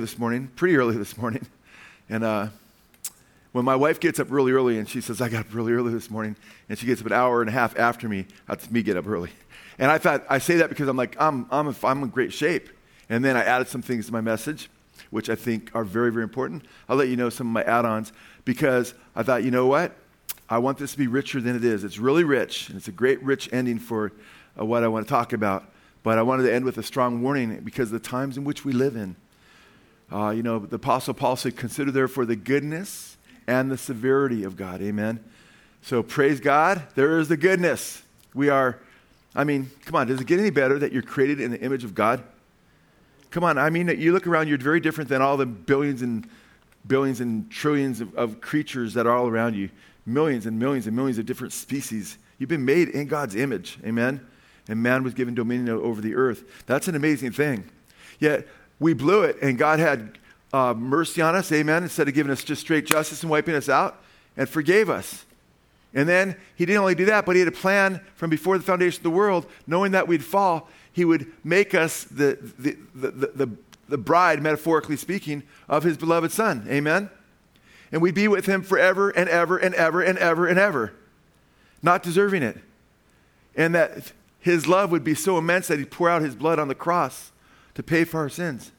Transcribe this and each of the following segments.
this morning, pretty early this morning. And uh, when my wife gets up really early and she says, I got up really early this morning, and she gets up an hour and a half after me, that's me get up early. And I thought, I say that because I'm like, I'm, I'm, I'm in great shape. And then I added some things to my message, which I think are very, very important. I'll let you know some of my add ons because I thought, you know what? I want this to be richer than it is. It's really rich, and it's a great, rich ending for uh, what I want to talk about. But I wanted to end with a strong warning because the times in which we live in. Uh, you know, the Apostle Paul said, Consider therefore the goodness and the severity of God. Amen. So praise God. There is the goodness. We are, I mean, come on, does it get any better that you're created in the image of God? Come on, I mean, you look around, you're very different than all the billions and billions and trillions of, of creatures that are all around you. Millions and millions and millions of different species. You've been made in God's image. Amen. And man was given dominion over the earth. That's an amazing thing. Yet we blew it, and God had uh, mercy on us, amen, instead of giving us just straight justice and wiping us out, and forgave us. And then he didn't only do that, but he had a plan from before the foundation of the world, knowing that we'd fall, he would make us the, the, the, the, the bride, metaphorically speaking, of his beloved son. Amen? And we'd be with him forever and ever and ever and ever and ever, not deserving it. And that his love would be so immense that he'd pour out his blood on the cross to pay for our sins.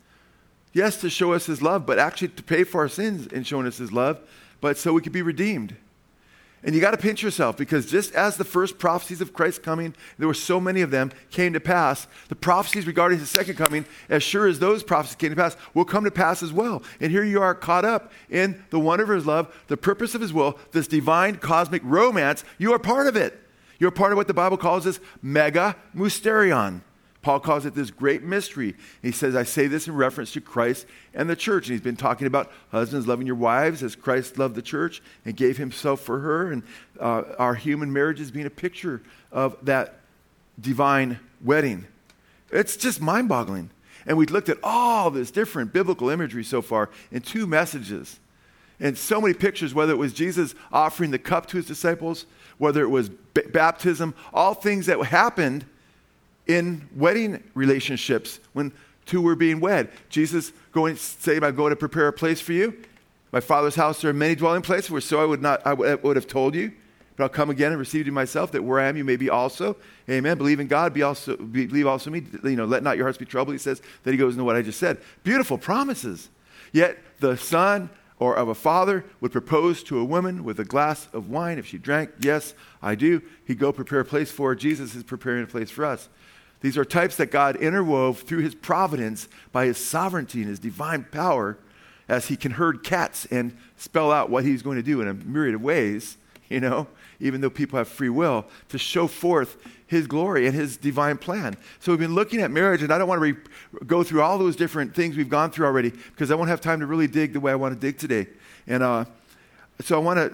Yes, to show us his love, but actually to pay for our sins in showing us his love, but so we could be redeemed. And you got to pinch yourself because just as the first prophecies of Christ coming, there were so many of them, came to pass, the prophecies regarding his second coming, as sure as those prophecies came to pass, will come to pass as well. And here you are caught up in the wonder of his love, the purpose of his will, this divine cosmic romance. You are part of it. You're part of what the Bible calls this mega mysterion. Paul calls it this great mystery. He says, I say this in reference to Christ and the church. And he's been talking about husbands loving your wives as Christ loved the church and gave himself for her. And uh, our human marriages being a picture of that divine wedding. It's just mind boggling. And we looked at all this different biblical imagery so far in two messages. And so many pictures, whether it was Jesus offering the cup to his disciples, whether it was b- baptism, all things that happened in wedding relationships when two were being wed. Jesus going say, I'm going to prepare a place for you. My father's house there are many dwelling places where so I would not I would have told you. But I'll come again and receive you myself, that where I am you may be also. Amen. Believe in God, be also believe also me. You know, let not your hearts be troubled. He says that he goes into what I just said. Beautiful promises. Yet the son or of a father would propose to a woman with a glass of wine if she drank, yes, I do. He'd go prepare a place for her. Jesus is preparing a place for us. These are types that God interwove through his providence by his sovereignty and his divine power as he can herd cats and spell out what he's going to do in a myriad of ways, you know, even though people have free will, to show forth his glory and his divine plan. So we've been looking at marriage, and I don't want to re- go through all those different things we've gone through already because I won't have time to really dig the way I want to dig today. And uh, so I want to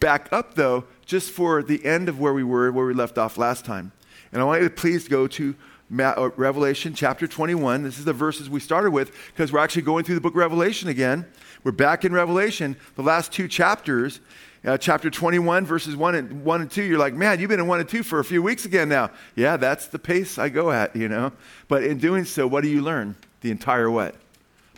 back up, though, just for the end of where we were, where we left off last time. And I want you to please go to uh, Revelation chapter 21. This is the verses we started with because we're actually going through the book of Revelation again. We're back in Revelation, the last two chapters. Uh, chapter 21, verses 1 and, 1 and 2, you're like, man, you've been in 1 and 2 for a few weeks again now. Yeah, that's the pace I go at, you know. But in doing so, what do you learn? The entire what?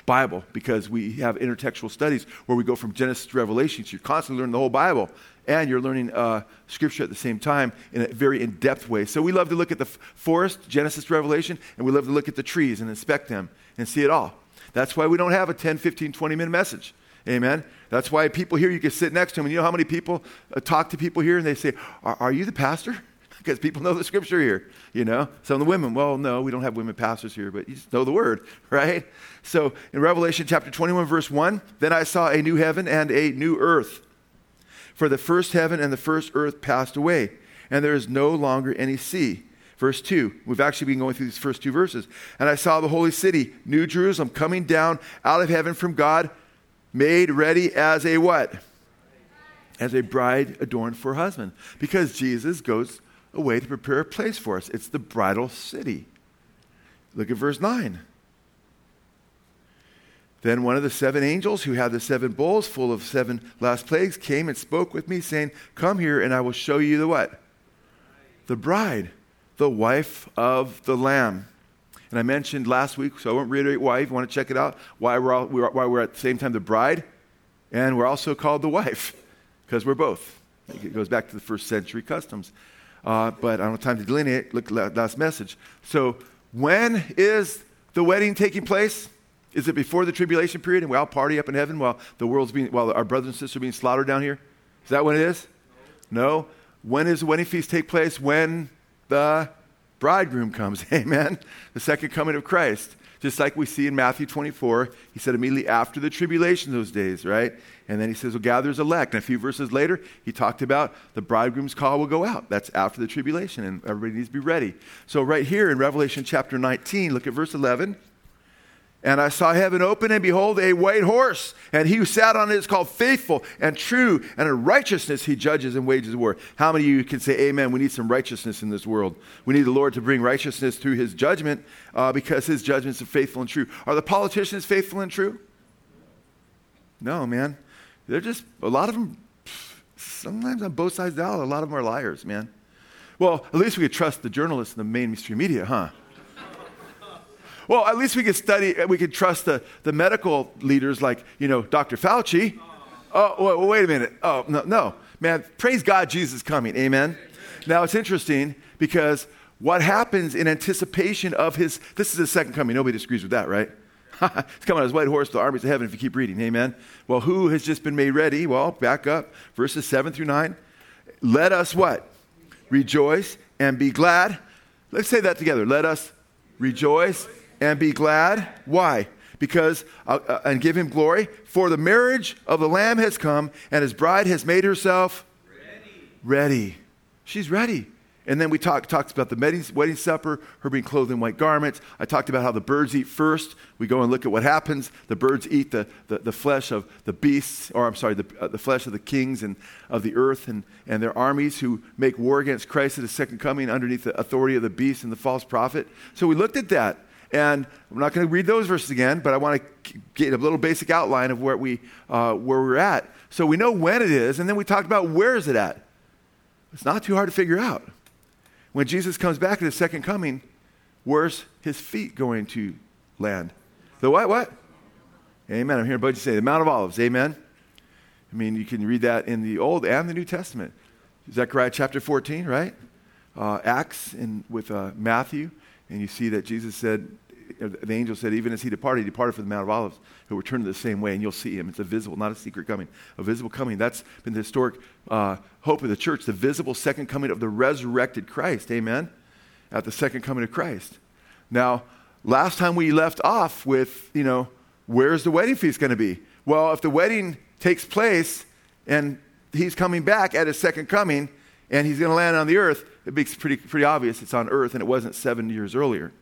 Bible, because we have intertextual studies where we go from Genesis to Revelation. So you're constantly learning the whole Bible and you're learning uh, scripture at the same time in a very in depth way. So we love to look at the forest, Genesis Revelation, and we love to look at the trees and inspect them and see it all. That's why we don't have a 10, 15, 20 minute message. Amen. That's why people here, you can sit next to them. And you know how many people uh, talk to people here and they say, Are, are you the pastor? because people know the scripture here, you know. Some of the women, well, no, we don't have women pastors here, but you know the word, right? So in Revelation chapter 21, verse 1, then I saw a new heaven and a new earth. For the first heaven and the first earth passed away, and there is no longer any sea. Verse 2, we've actually been going through these first two verses. And I saw the holy city, New Jerusalem, coming down out of heaven from God, made ready as a what? As a bride adorned for her husband. Because Jesus goes away to prepare a place for us. It's the bridal city. Look at verse 9. Then one of the seven angels who had the seven bowls full of seven last plagues came and spoke with me, saying, Come here, and I will show you the what? The bride, the wife of the Lamb. And I mentioned last week, so I won't reiterate why. If you want to check it out, why we're, all, why we're at the same time the bride, and we're also called the wife, because we're both. It goes back to the first century customs. Uh, but I don't have time to delineate. Look last message. So, when is the wedding taking place? Is it before the tribulation period and we all party up in heaven while the world's being, while our brothers and sisters are being slaughtered down here? Is that when it is? No. When does the wedding feast take place? When the bridegroom comes. Amen. The second coming of Christ. Just like we see in Matthew 24, he said immediately after the tribulation those days, right? And then he says, well, gather gathers elect. And a few verses later, he talked about the bridegroom's call will go out. That's after the tribulation, and everybody needs to be ready. So, right here in Revelation chapter 19, look at verse 11. And I saw heaven open, and behold, a white horse. And he who sat on it is called faithful and true, and in righteousness he judges and wages war. How many of you can say, Amen? We need some righteousness in this world. We need the Lord to bring righteousness through his judgment uh, because his judgments are faithful and true. Are the politicians faithful and true? No, man. They're just, a lot of them, sometimes on both sides of the aisle, a lot of them are liars, man. Well, at least we could trust the journalists and the mainstream media, huh? Well, at least we could study, uh, we could trust the, the medical leaders like, you know, Dr. Fauci. Oh, wait, wait a minute. Oh, no, no. Man, praise God, Jesus is coming. Amen. Now, it's interesting because what happens in anticipation of his, this is his second coming. Nobody disagrees with that, right? He's coming on his white horse the armies of heaven if you keep reading. Amen. Well, who has just been made ready? Well, back up. Verses 7 through 9. Let us what? Rejoice and be glad. Let's say that together. Let us rejoice and be glad. Why? Because, uh, uh, and give him glory. For the marriage of the Lamb has come, and his bride has made herself ready. ready. She's ready. And then we talk, talked about the wedding, wedding supper, her being clothed in white garments. I talked about how the birds eat first. We go and look at what happens. The birds eat the, the, the flesh of the beasts, or I'm sorry, the, uh, the flesh of the kings and of the earth and, and their armies who make war against Christ at his second coming underneath the authority of the beast and the false prophet. So we looked at that. And I'm not going to read those verses again, but I want to get a little basic outline of where, we, uh, where we're at. So we know when it is, and then we talked about where is it at. It's not too hard to figure out. When Jesus comes back at his second coming, where's his feet going to land? The what? What? Amen. I'm hearing of say the Mount of Olives. Amen. I mean, you can read that in the Old and the New Testament. Zechariah chapter 14, right? Uh, Acts in, with uh, Matthew. And you see that Jesus said, the angel said, even as he departed, he departed from the Mount of Olives, he'll return the same way, and you'll see him. It's a visible, not a secret coming. A visible coming. That's been the historic uh, hope of the church, the visible second coming of the resurrected Christ. Amen? At the second coming of Christ. Now, last time we left off with, you know, where's the wedding feast going to be? Well, if the wedding takes place and he's coming back at his second coming and he's going to land on the earth, it makes pretty, pretty obvious it's on earth and it wasn't seven years earlier.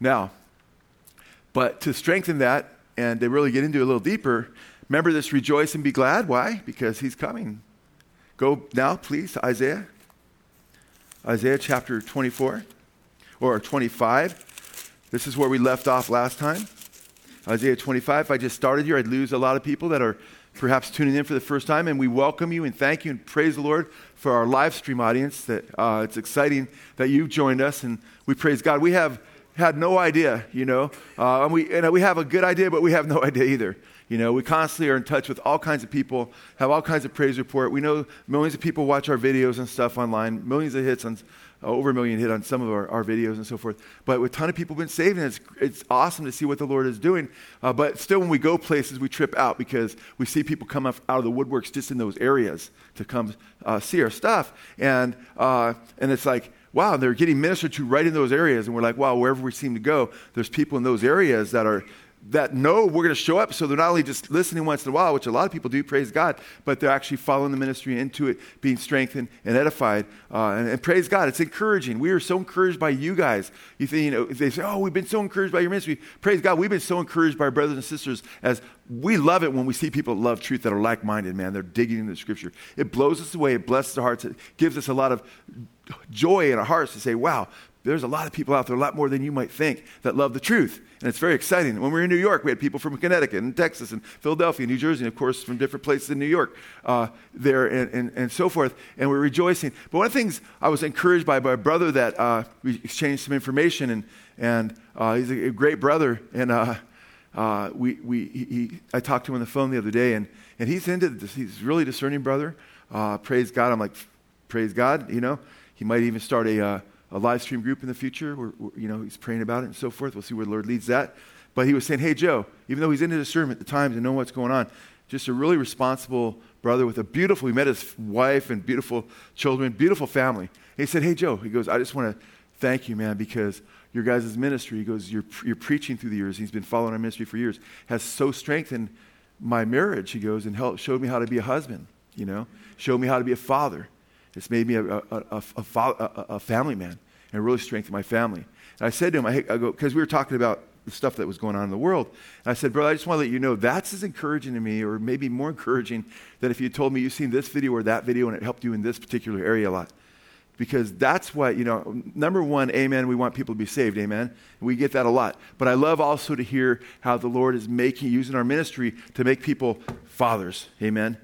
Now, but to strengthen that and to really get into a little deeper, remember this rejoice and be glad. Why? Because he's coming. Go now, please, to Isaiah. Isaiah chapter 24 or 25. This is where we left off last time. Isaiah 25. If I just started here, I'd lose a lot of people that are perhaps tuning in for the first time, and we welcome you and thank you and praise the Lord for our live stream audience. That uh, it's exciting that you've joined us, and we praise God. We have had no idea, you know, uh, and we and we have a good idea, but we have no idea either. You know, we constantly are in touch with all kinds of people, have all kinds of praise report. We know millions of people watch our videos and stuff online, millions of hits on uh, over a million hit on some of our, our, videos and so forth. But a ton of people have been saved, and it's, it's awesome to see what the Lord is doing. Uh, but still, when we go places, we trip out because we see people come up out of the woodworks just in those areas to come uh, see our stuff. And, uh, and it's like, wow, they're getting ministered to right in those areas. And we're like, wow, wherever we seem to go, there's people in those areas that are that know we're going to show up. So they're not only just listening once in a while, which a lot of people do, praise God, but they're actually following the ministry into it, being strengthened and edified. Uh, and, and, praise God, it's encouraging. We are so encouraged by you guys. You think, you know, they say, oh, we've been so encouraged by your ministry. Praise God, we've been so encouraged by our brothers and sisters as we love it when we see people love truth that are like minded, man. They're digging into the scripture. It blows us away, it blesses our hearts, it gives us a lot of joy in our hearts to say, wow, there's a lot of people out there, a lot more than you might think, that love the truth. And it's very exciting. When we were in New York, we had people from Connecticut and Texas and Philadelphia, and New Jersey, and of course from different places in New York uh, there and, and, and, so forth. And we're rejoicing. But one of the things I was encouraged by, a brother that uh, we exchanged some information, and, and uh, he's a, great brother. And uh, uh, we, we, he, I talked to him on the phone the other day, and, and he's into this. He's a really discerning brother. Uh, praise God. I'm like, praise God, you know. He might even start a a live stream group in the future. Where, where, you know, he's praying about it and so forth. We'll see where the Lord leads that. But he was saying, hey, Joe, even though he's in into discernment at the times and know what's going on, just a really responsible brother with a beautiful, he met his wife and beautiful children, beautiful family. He said, hey, Joe, he goes, I just want to thank you, man, because your guys' ministry, he goes, you're, you're preaching through the years. He's been following our ministry for years, has so strengthened my marriage, he goes, and helped, showed me how to be a husband, you know, showed me how to be a father. It's made me a, a, a, a, family man and really strengthened my family. And I said to him, I, I go, because we were talking about the stuff that was going on in the world. And I said, brother, I just want to let you know that's as encouraging to me, or maybe more encouraging, than if you told me you've seen this video or that video and it helped you in this particular area a lot. Because that's what, you know, number one, amen, we want people to be saved, amen. We get that a lot. But I love also to hear how the Lord is making, using our ministry to make people fathers, amen,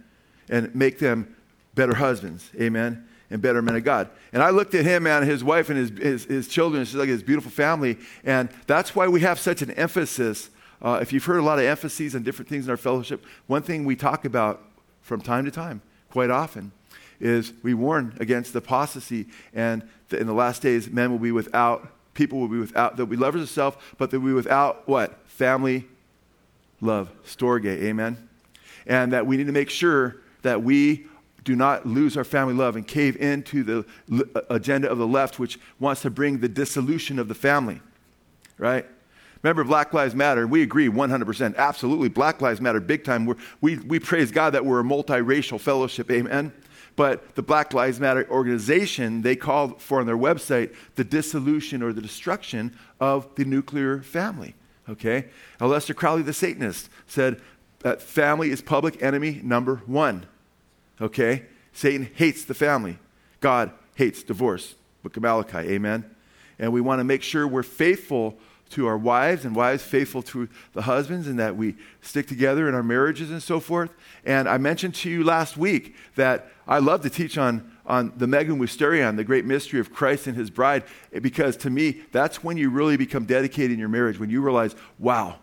and make them better husbands, amen and better men of God. And I looked at him, and his wife and his, his, his children, it's like his beautiful family. And that's why we have such an emphasis. Uh, if you've heard a lot of emphases on different things in our fellowship, one thing we talk about from time to time, quite often, is we warn against apostasy. And in the last days, men will be without, people will be without, they'll be lovers of self, but they'll be without what? Family love. Storge, amen? And that we need to make sure that we do not lose our family love and cave into the uh, agenda of the left, which wants to bring the dissolution of the family, right? Remember, Black Lives Matter, we agree 100%. Absolutely, Black Lives Matter big time. We're, we, we praise God that we're a multiracial fellowship, amen? But the Black Lives Matter organization, they called for on their website the dissolution or the destruction of the nuclear family, okay? Aleister Crowley, the Satanist, said that family is public enemy number one okay? Satan hates the family. God hates divorce. Book of Malachi, amen? And we want to make sure we're faithful to our wives and wives faithful to the husbands and that we stick together in our marriages and so forth. And I mentioned to you last week that I love to teach on, on the mega mysterion, the great mystery of Christ and his bride, because to me, that's when you really become dedicated in your marriage, when you realize, wow,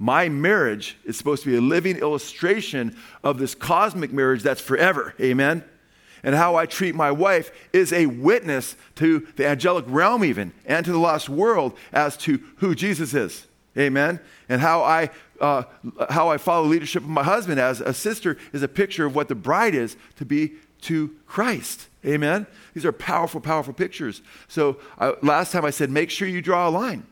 my marriage is supposed to be a living illustration of this cosmic marriage that's forever. Amen? And how I treat my wife is a witness to the angelic realm, even, and to the lost world as to who Jesus is. Amen? And how I, uh, how I follow leadership of my husband as a sister is a picture of what the bride is to be to Christ. Amen? These are powerful, powerful pictures. So uh, last time I said, make sure you draw a line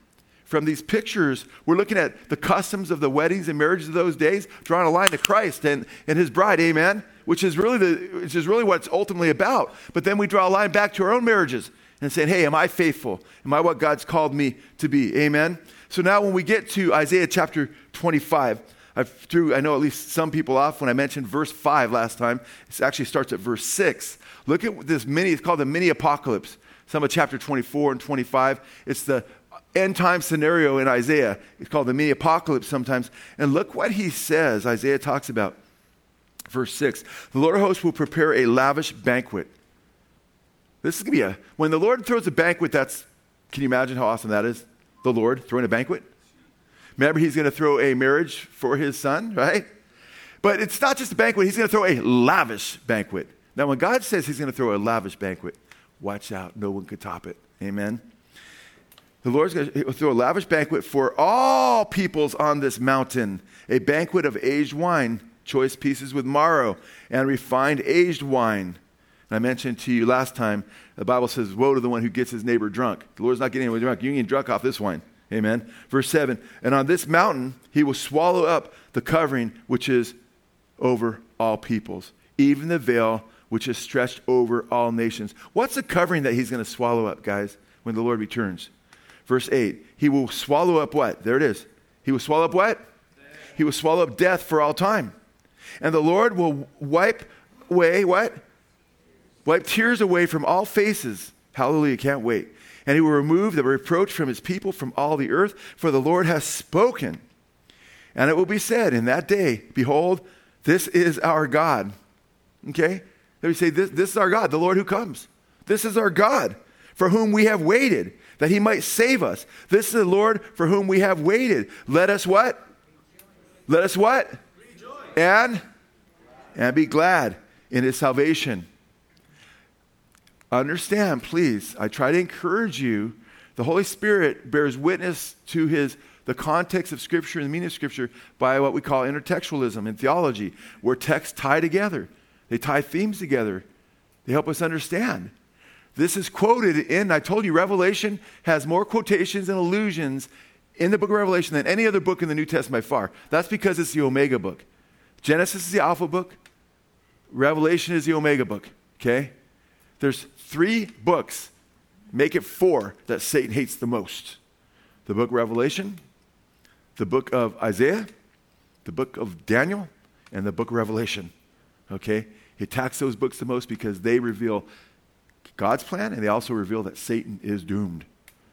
from these pictures, we're looking at the customs of the weddings and marriages of those days, drawing a line to Christ and, and his bride, amen, which is, really the, which is really what it's ultimately about. But then we draw a line back to our own marriages and saying, hey, am I faithful? Am I what God's called me to be? Amen. So now when we get to Isaiah chapter 25, I threw, I know at least some people off when I mentioned verse 5 last time. It actually starts at verse 6. Look at this mini, it's called the mini apocalypse. Some of chapter 24 and 25. It's the end time scenario in Isaiah. It's called the mini apocalypse sometimes. And look what he says. Isaiah talks about verse 6 The Lord of hosts will prepare a lavish banquet. This is going to be a, when the Lord throws a banquet, that's, can you imagine how awesome that is? The Lord throwing a banquet? Remember, he's going to throw a marriage for his son, right? But it's not just a banquet, he's going to throw a lavish banquet. Now, when God says he's going to throw a lavish banquet, watch out, no one could top it. Amen. The Lord's going to throw a lavish banquet for all peoples on this mountain, a banquet of aged wine, choice pieces with marrow, and refined aged wine. And I mentioned to you last time, the Bible says, Woe to the one who gets his neighbor drunk. The Lord's not getting anyone drunk. You can get drunk off this wine. Amen. Verse 7 And on this mountain he will swallow up the covering which is over all peoples, even the veil which is stretched over all nations. What's the covering that he's going to swallow up, guys, when the Lord returns? Verse 8 He will swallow up what? There it is. He will swallow up what? He will swallow up death for all time. And the Lord will wipe away what? Wipe tears away from all faces. Hallelujah. Can't wait. and he will remove the reproach from his people from all the earth, for the Lord has spoken. And it will be said in that day, Behold, this is our God. Okay? Let me say, this, this is our God, the Lord who comes. This is our God, for whom we have waited, that he might save us. This is the Lord for whom we have waited. Let us what? Let us what? Rejoice. And and be glad in his salvation. Understand, please, I try to encourage you. The Holy Spirit bears witness to his the context of Scripture and the meaning of Scripture by what we call intertextualism in theology, where texts tie together. They tie themes together. They help us understand. This is quoted in, I told you, Revelation has more quotations and allusions in the book of Revelation than any other book in the New Testament by far. That's because it's the Omega book. Genesis is the Alpha book, Revelation is the Omega book, okay? There's three books, make it four, that Satan hates the most the book of Revelation, the book of Isaiah, the book of Daniel, and the book of Revelation. Okay? He attacks those books the most because they reveal God's plan and they also reveal that Satan is doomed.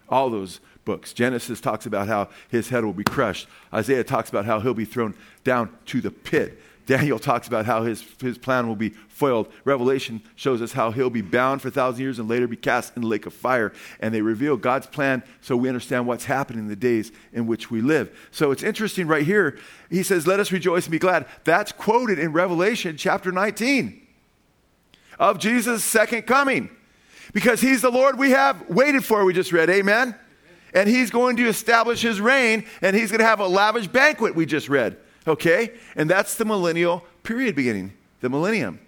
All those books. Genesis talks about how his head will be crushed. Isaiah talks about how he'll be thrown down to the pit. Daniel talks about how his, his plan will be foiled. Revelation shows us how he'll be bound for a thousand years and later be cast in the lake of fire. And they reveal God's plan so we understand what's happening in the days in which we live. So it's interesting right here. He says, Let us rejoice and be glad. That's quoted in Revelation chapter 19 of Jesus' second coming. Because he's the Lord we have waited for, we just read. Amen? And he's going to establish his reign, and he's going to have a lavish banquet, we just read. Okay? And that's the millennial period beginning, the millennium.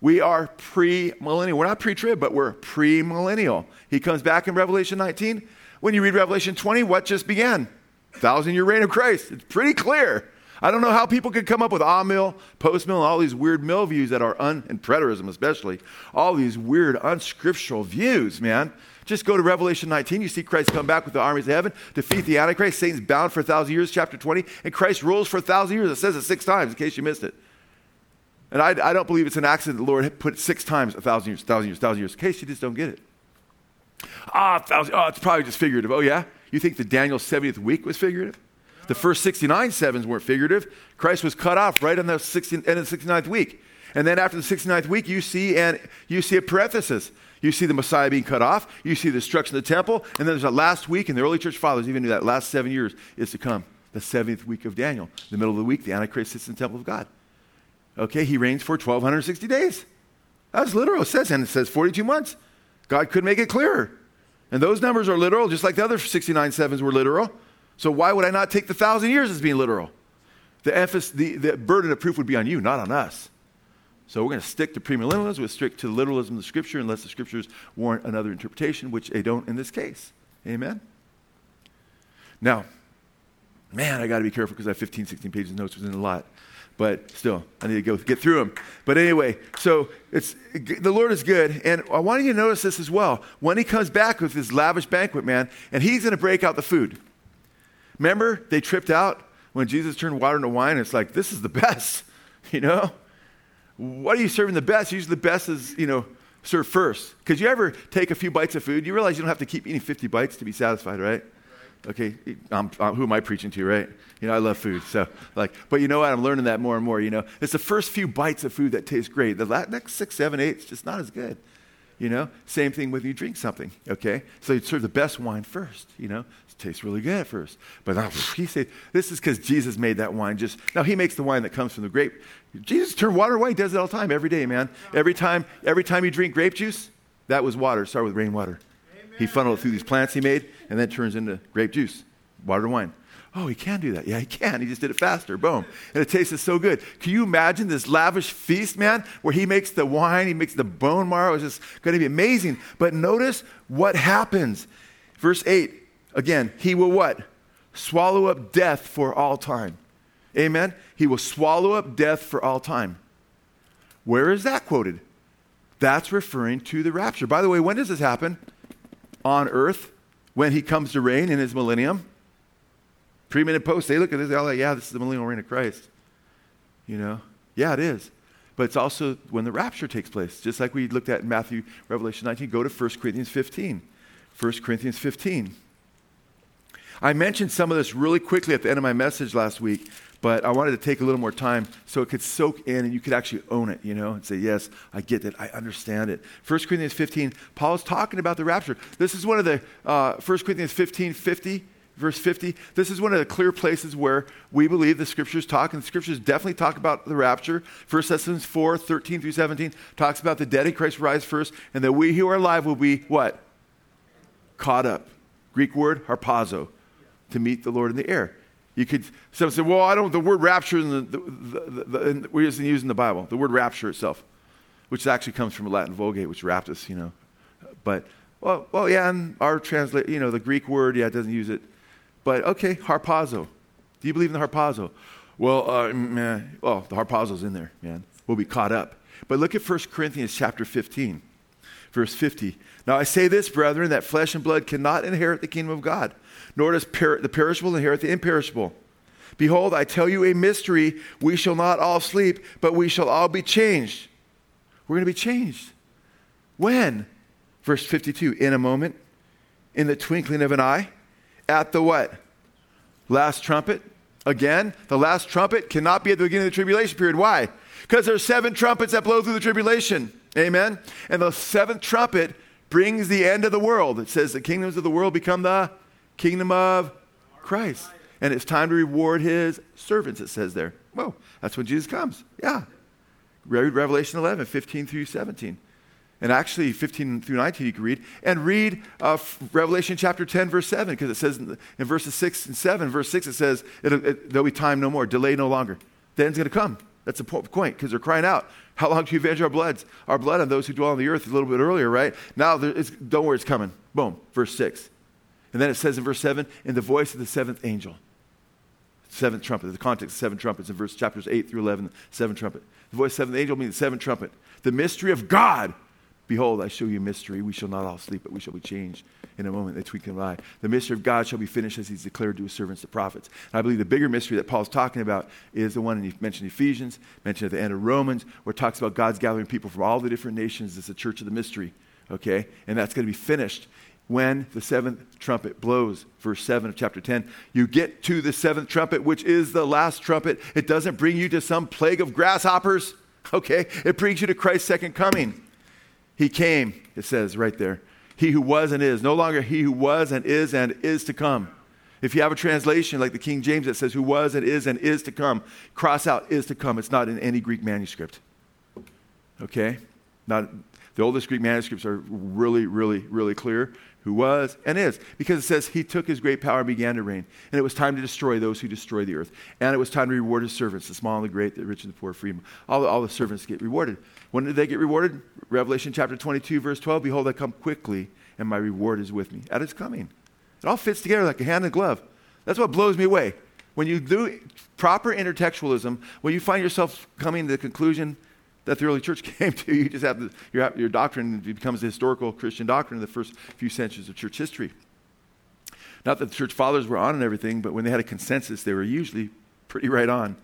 We are pre millennial. We're not pre trib, but we're pre millennial. He comes back in Revelation 19. When you read Revelation 20, what just began? Thousand year reign of Christ. It's pretty clear. I don't know how people could come up with ah mill, post mill, and all these weird mill views that are un, and preterism especially, all these weird unscriptural views, man. Just go to Revelation 19. You see Christ come back with the armies of heaven, defeat the Antichrist. Satan's bound for a thousand years, chapter 20. And Christ rules for a thousand years. It says it six times, in case you missed it. And I, I don't believe it's an accident the Lord put six times a thousand years, thousand years, thousand years, in case you just don't get it. Ah, thousand, oh, it's probably just figurative. Oh, yeah? You think the Daniel 70th week was figurative? The first 69 sevens weren't figurative. Christ was cut off right on the 60, end of the 69th week. And then after the 69th week, you see, and you see a parenthesis. You see the Messiah being cut off. You see the destruction of the temple. And then there's a last week, and the early church fathers even knew that last seven years is to come. The 70th week of Daniel. In the middle of the week, the Antichrist sits in the temple of God. Okay, he reigns for 1,260 days. That's literal. It says, and it says 42 months. God could make it clearer. And those numbers are literal, just like the other 69 sevens were literal. So why would I not take the thousand years as being literal? The, emphasis, the, the burden of proof would be on you, not on us. So we're going to stick to premillennialism, we'll stick to literalism of the scripture unless the scriptures warrant another interpretation, which they don't in this case. Amen? Now, man, I got to be careful because I have 15, 16 pages of notes within a lot. But still, I need to go get through them. But anyway, so it's the Lord is good, and I want you to notice this as well. When He comes back with His lavish banquet, man, and He's going to break out the food. Remember, they tripped out when Jesus turned water into wine. It's like this is the best, you know. What are you serving the best? Usually the best is, you know, serve first. Because you ever take a few bites of food, you realize you don't have to keep eating 50 bites to be satisfied, right? Okay, I'm, I'm, who am I preaching to, right? You know, I love food. So, like, but you know what? I'm learning that more and more. You know, it's the first few bites of food that taste great. The next six, seven, eight, it's just not as good. You know, same thing with you drink something. Okay, so you serve the best wine first. You know, it tastes really good at first. But now, he said, this is because Jesus made that wine. Just now, he makes the wine that comes from the grape. Jesus turned water away. He does it all the time, every day, man. Every time, every time you drink grape juice, that was water. Start with rainwater. Amen. He funneled it through these plants he made, and then turns into grape juice, water wine. Oh, he can do that. Yeah, he can. He just did it faster. Boom. And it tastes so good. Can you imagine this lavish feast, man, where he makes the wine, he makes the bone marrow? It's just going to be amazing. But notice what happens. Verse 8 again, he will what? Swallow up death for all time. Amen? He will swallow up death for all time. Where is that quoted? That's referring to the rapture. By the way, when does this happen? On earth, when he comes to reign in his millennium. Pre minute post, they look at this, they're like, yeah, this is the millennial reign of Christ. You know? Yeah, it is. But it's also when the rapture takes place, just like we looked at in Matthew, Revelation 19. Go to 1 Corinthians 15. 1 Corinthians 15. I mentioned some of this really quickly at the end of my message last week, but I wanted to take a little more time so it could soak in and you could actually own it, you know, and say, yes, I get it, I understand it. 1 Corinthians 15, Paul is talking about the rapture. This is one of the, uh, 1 Corinthians 15, 50, verse 50. This is one of the clear places where we believe the scriptures talk, and the scriptures definitely talk about the rapture. 1 Thessalonians 4, 13 through 17 talks about the dead in Christ rise first, and that we who are alive will be what? Caught up. Greek word, harpazo to meet the Lord in the air. You could, some say, well, I don't, the word rapture, in the, the, the, the, we're using in the Bible, the word rapture itself, which actually comes from a Latin Vulgate, which raptus, you know. But, well, well yeah, and our translate, you know, the Greek word, yeah, it doesn't use it. But, okay, harpazo. Do you believe in the harpazo? Well, uh, well, the harpazo's in there, man. We'll be caught up. But look at 1 Corinthians chapter 15, verse 50. Now I say this, brethren, that flesh and blood cannot inherit the kingdom of God nor does per- the perishable inherit the imperishable. Behold, I tell you a mystery. We shall not all sleep, but we shall all be changed. We're going to be changed. When? Verse 52 In a moment, in the twinkling of an eye, at the what? Last trumpet. Again, the last trumpet cannot be at the beginning of the tribulation period. Why? Because there's seven trumpets that blow through the tribulation. Amen? And the seventh trumpet brings the end of the world. It says the kingdoms of the world become the kingdom of Christ. And it's time to reward his servants, it says there. Whoa, that's when Jesus comes. Yeah. Read Revelation 11, 15 through 17. And actually, 15 through 19, you can read. And read uh, Revelation chapter 10, verse 7, because it says in, in, verses 6 and 7, verse 6, it says, it, There'll be time no more, delay no longer. The end's going to come. That's the point, because they're crying out, How long do you avenge our bloods? Our blood on those who dwell on the earth a little bit earlier, right? Now, don't worry, it's coming. Boom, verse 6. And then it says in verse 7, in the voice of the seventh angel. Seventh trumpet. The context of seven trumpets in verse chapters 8 through 11, seventh trumpet. The voice of the seventh angel means the seventh trumpet. The mystery of God. Behold, I show you a mystery. We shall not all sleep, but we shall be changed in a moment, the twinkling of an eye. The mystery of God shall be finished as he's declared to his servants, the prophets. And I believe the bigger mystery that Paul's talking about is the one, he mentioned in Ephesians, mentioned at the end of Romans, where it talks about God's gathering people from all the different nations. It's the church of the mystery, okay? And that's going to be finished when the seventh trumpet blows. Verse 7 of chapter 10. You get to the seventh trumpet, which is the last trumpet. It doesn't bring you to some plague of grasshoppers, okay? It brings you to Christ's second coming. He came, it says right there. He who was and is, no longer he who was and is and is to come. If you have a translation like the King James that says who was and is and is to come, cross out is to come. It's not in any Greek manuscript. Okay? Not the oldest Greek manuscripts are really, really, really clear who was and is, because it says he took his great power and began to reign. And it was time to destroy those who destroy the earth. And it was time to reward his servants, the small and the great, the rich and the poor, free. All the, all the servants get rewarded. When did they get rewarded? Revelation chapter 22, verse 12 Behold, I come quickly, and my reward is with me. At his coming. It all fits together like a hand and a glove. That's what blows me away. When you do proper intertextualism, when you find yourself coming to the conclusion that the early church came to. You just have the, your, your doctrine becomes the historical Christian doctrine of the first few centuries of church history. Not that the church fathers were on and everything, but when they had a consensus, they were usually pretty right on.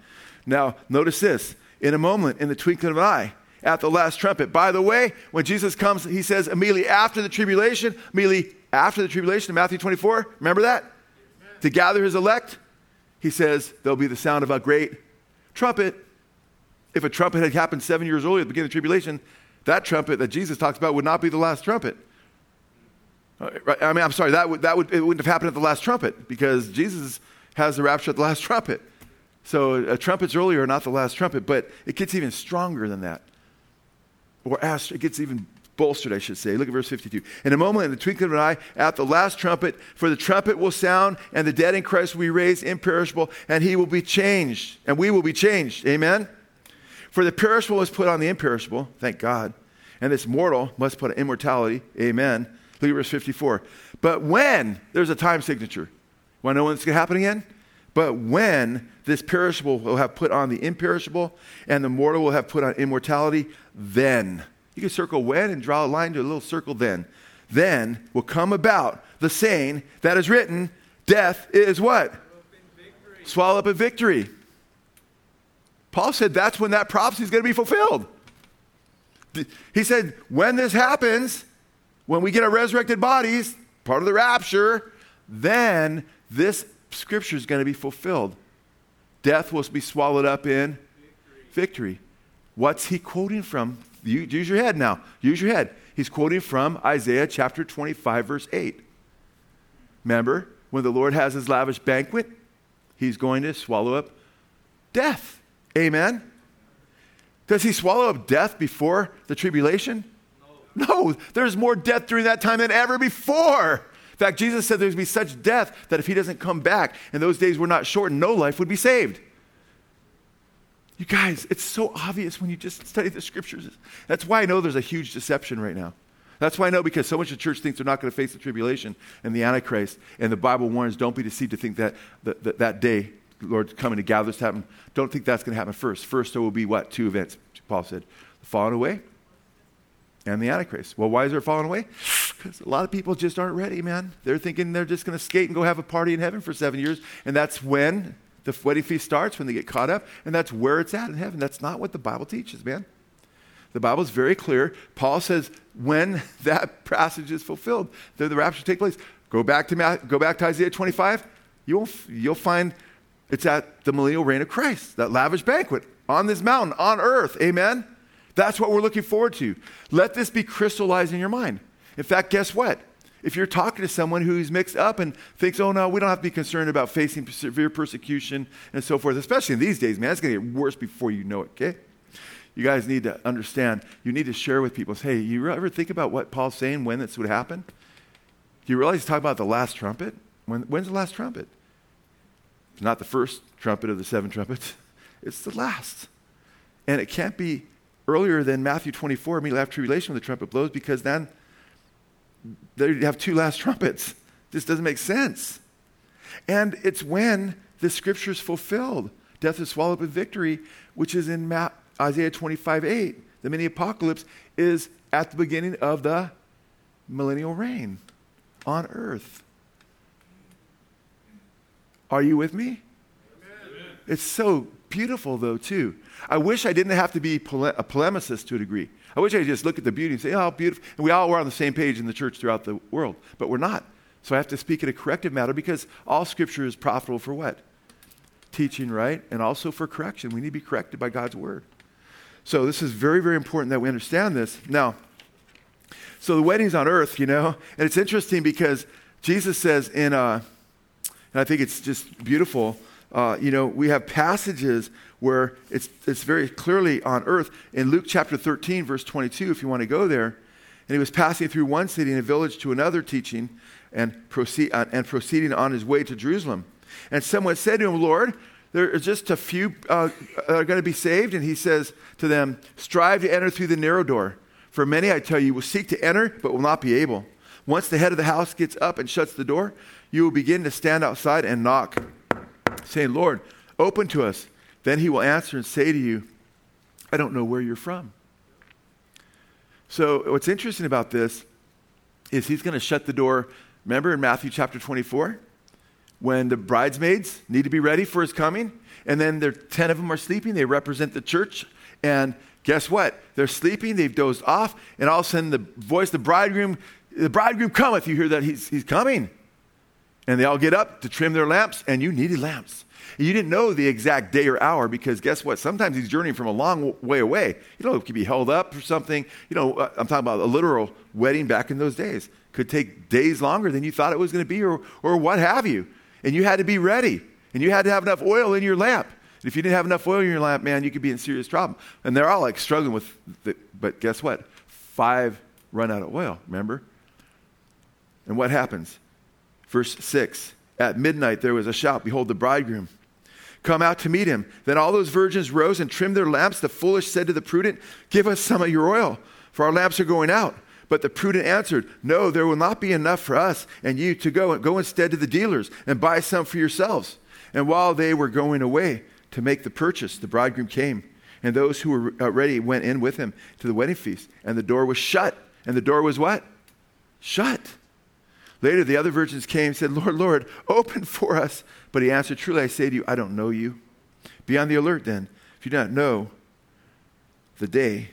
Now, notice this. In a moment, in the twinkling of an eye, at the last trumpet. By the way, when Jesus comes, he says immediately after the tribulation, immediately after the tribulation in Matthew 24, remember that? Amen. To gather his elect, he says there'll be the sound of a great trumpet if a trumpet had happened seven years earlier at the beginning of the tribulation, that trumpet that Jesus talks about would not be the last trumpet. Uh, I mean, I'm sorry, that would, that would, it wouldn't have happened at the last trumpet because Jesus has the rapture at the last trumpet. So a trumpet's earlier, not the last trumpet, but it gets even stronger than that. Or it gets even bolstered, I should say. Look at verse 52. In a moment, in the twinkling of an eye, at the last trumpet, for the trumpet will sound, and the dead in Christ will be raised imperishable, and he will be changed, and we will be changed. Amen? For the perishable is put on the imperishable, thank God, and this mortal must put on immortality, amen. Look at verse 54. But when, there's a time signature. Want to know when it's going to happen again? But when this perishable will have put on the imperishable, and the mortal will have put on immortality, then, you can circle when and draw a line to a little circle then. Then will come about the saying that is written, death is what? Swallow up a victory. Paul said that's when that prophecy is going to be fulfilled. He said, when this happens, when we get our resurrected bodies, part of the rapture, then this scripture is going to be fulfilled. Death will be swallowed up in victory. victory. What's he quoting from? You, use your head now. Use your head. He's quoting from Isaiah chapter 25, verse 8. Remember, when the Lord has his lavish banquet, he's going to swallow up death. Amen? Does he swallow up death before the tribulation? No. no, there's more death during that time than ever before. In fact, Jesus said there's going to be such death that if he doesn't come back and those days were not shortened, no life would be saved. You guys, it's so obvious when you just study the scriptures. That's why I know there's a huge deception right now. That's why I know because so much of the church thinks they're not going to face the tribulation and the Antichrist. And the Bible warns don't be deceived to think that that, that, that day, Lord's coming to gather us to happen. Don't think that's going to happen first. First, there will be what? Two events, Paul said the falling away and the Antichrist. Well, why is there falling away? Because a lot of people just aren't ready, man. They're thinking they're just going to skate and go have a party in heaven for seven years. And that's when the wedding feast starts when they get caught up, and that's where it's at in heaven. That's not what the Bible teaches, man. The Bible is very clear. Paul says when that passage is fulfilled, the, the rapture take place. Go back to go back to Isaiah 25. You'll you'll find it's at the millennial reign of Christ, that lavish banquet on this mountain on earth. Amen. That's what we're looking forward to. Let this be crystallized in your mind. In fact, guess what? if you're talking to someone who's mixed up and thinks, oh no, we don't have to be concerned about facing severe persecution and so forth, especially in these days, man, it's going to get worse before you know it, okay? You guys need to understand. You need to share with people. Hey, you ever think about what Paul's saying when this would happen? Do you realize he's talking about the last trumpet? When, when's the last trumpet? It's not the first trumpet of the seven trumpets. It's the last. And it can't be earlier than Matthew 24, immediately after tribulation when the trumpet blows, because then they have two last trumpets. This doesn't make sense. And it's when the scripture is fulfilled. Death is swallowed up in victory, which is in Isaiah 25 8. The mini apocalypse is at the beginning of the millennial reign on earth. Are you with me? Amen. It's so beautiful, though, too. I wish I didn't have to be pole- a polemicist to a degree. I wish I could just look at the beauty and say, oh, beautiful. And we all were on the same page in the church throughout the world, but we're not. So I have to speak in a corrective matter because all scripture is profitable for what? Teaching, right? And also for correction. We need to be corrected by God's word. So this is very, very important that we understand this. Now, so the wedding's on earth, you know, and it's interesting because Jesus says in, uh, and I think it's just beautiful, uh, you know, we have passages where it's, it's very clearly on earth. In Luke chapter 13, verse 22, if you want to go there, and he was passing through one city and a village to another teaching and, proceed, uh, and proceeding on his way to Jerusalem. And someone said to him, Lord, there are just a few uh, are going to be saved. And he says to them, Strive to enter through the narrow door. For many, I tell you, will seek to enter, but will not be able. Once the head of the house gets up and shuts the door, you will begin to stand outside and knock, saying, Lord, open to us. Then he will answer and say to you, I don't know where you're from. So, what's interesting about this is he's going to shut the door. Remember in Matthew chapter 24? When the bridesmaids need to be ready for his coming, and then there 10 of them are sleeping, they represent the church, and guess what? They're sleeping, they've dozed off, and all of a sudden the voice, the bridegroom, the bridegroom cometh. You hear that he's, he's coming. And they all get up to trim their lamps, and you needed lamps. You didn't know the exact day or hour because guess what? Sometimes he's journeying from a long way away. You know, it could be held up or something. You know, uh, I'm talking about a literal wedding back in those days. Could take days longer than you thought it was going to be or, or what have you. And you had to be ready. And you had to have enough oil in your lamp. And if you didn't have enough oil in your lamp, man, you could be in serious trouble. And they're all like struggling with, the, but guess what? Five run out of oil, remember? And what happens? Verse 6 At midnight there was a shout, Behold, the bridegroom come out to meet him. Then all those virgins rose and trimmed their lamps. The foolish said to the prudent, Give us some of your oil, for our lamps are going out. But the prudent answered, No, there will not be enough for us and you to go. Go instead to the dealers and buy some for yourselves. And while they were going away to make the purchase, the bridegroom came, and those who were uh, ready went in with him to the wedding feast. And the door was shut. And the door was what? Shut. Later, the other virgins came and said, Lord, Lord, open for us. But he answered, Truly I say to you, I don't know you. Be on the alert then, if you do not know the day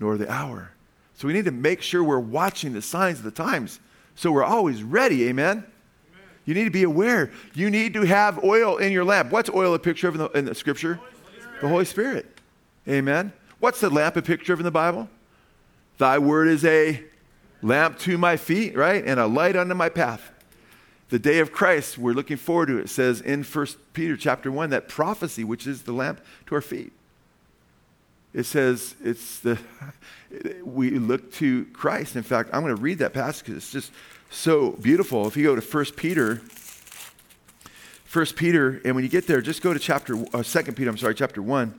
nor the hour. So we need to make sure we're watching the signs of the times. So we're always ready, amen? You need to be aware. You need to have oil in your lamp. What's oil a picture of in the, in the scripture? Holy the Holy Spirit. Amen. What's the lamp a picture of in the Bible? Thy word is a lamp to my feet, right? And a light unto my path. The day of Christ, we're looking forward to it. it says in 1 Peter chapter 1 that prophecy, which is the lamp to our feet. It says it's the we look to Christ. In fact, I'm going to read that passage because it's just so beautiful. If you go to 1 Peter, 1 Peter, and when you get there, just go to chapter, uh, 2 Peter, I'm sorry, chapter 1.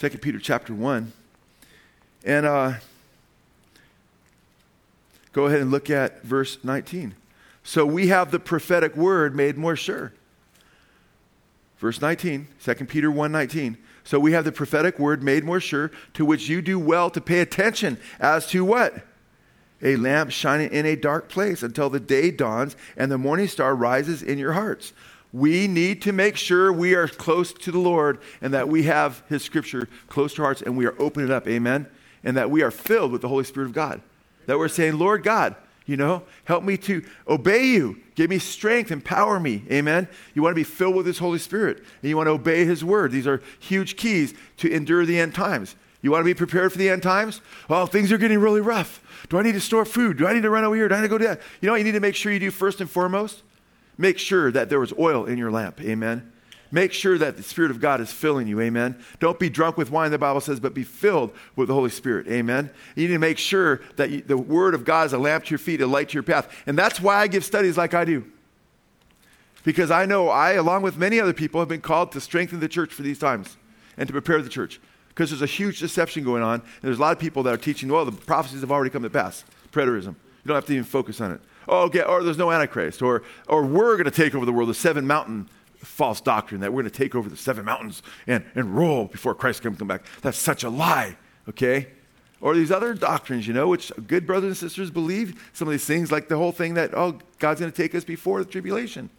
2 Peter chapter 1. And uh, go ahead and look at verse 19. So we have the prophetic word made more sure. Verse 19, 2 Peter 1 19. So we have the prophetic word made more sure, to which you do well to pay attention as to what? A lamp shining in a dark place until the day dawns and the morning star rises in your hearts. We need to make sure we are close to the Lord and that we have His scripture close to our hearts and we are opening it up. Amen. And that we are filled with the Holy Spirit of God. That we're saying, Lord God, you know, help me to obey you. Give me strength, empower me. Amen. You want to be filled with His Holy Spirit and you want to obey His word. These are huge keys to endure the end times. You want to be prepared for the end times? Well, things are getting really rough. Do I need to store food? Do I need to run over here? Do I need to go to that? You know what you need to make sure you do first and foremost? Make sure that there was oil in your lamp. Amen. Make sure that the Spirit of God is filling you. Amen. Don't be drunk with wine, the Bible says, but be filled with the Holy Spirit. Amen. You need to make sure that you, the Word of God is a lamp to your feet, a light to your path. And that's why I give studies like I do. Because I know I, along with many other people, have been called to strengthen the church for these times and to prepare the church because there's a huge deception going on. And there's a lot of people that are teaching, well, the prophecies have already come to pass. Preterism. You don't have to even focus on it. Oh, or there's no Antichrist. Or, or we're going to take over the world, the seven mountain false doctrine that we're going to take over the seven mountains and, and rule before Christ comes come back. That's such a lie, okay? Or these other doctrines, you know, which good brothers and sisters believe. Some of these things, like the whole thing that, oh, God's going to take us before the tribulation.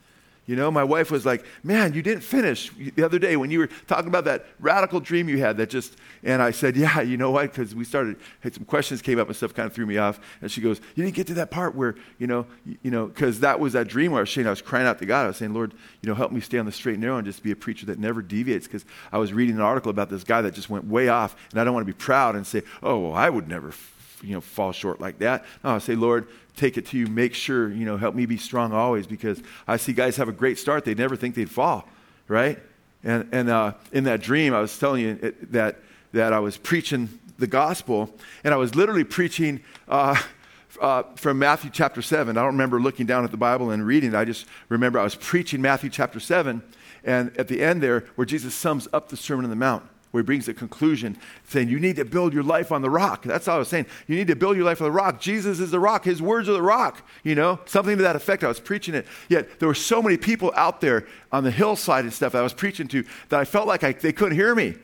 You know, my wife was like, Man, you didn't finish the other day when you were talking about that radical dream you had that just, and I said, Yeah, you know what? Because we started, had some questions came up and stuff kind of threw me off. And she goes, You didn't get to that part where, you know, you, know, because that was that dream where I was saying, I was crying out to God. I was saying, Lord, you know, help me stay on the straight and narrow and just be a preacher that never deviates. Because I was reading an article about this guy that just went way off, and I don't want to be proud and say, Oh, well, I would never you know fall short like that no i say lord take it to you. Make sure, you know, help me be strong always because I see guys have a great start. They never think they'd fall, right? And, and uh, in that dream, I was telling you it, that, that I was preaching the gospel, and I was literally preaching uh, uh, from Matthew chapter 7. I don't remember looking down at the Bible and reading it. I just remember I was preaching Matthew chapter 7, and at the end there, where Jesus sums up the Sermon on the Mount where he brings a conclusion saying you need to build your life on the rock. That's all i was saying. You need to build your life on the rock. Jesus is the rock. His words are the rock you know? Something to that effect. I was preaching it. Yet there were so many people out there on the hillside and stuff that i was preaching to that i felt like I, they couldn't hear me.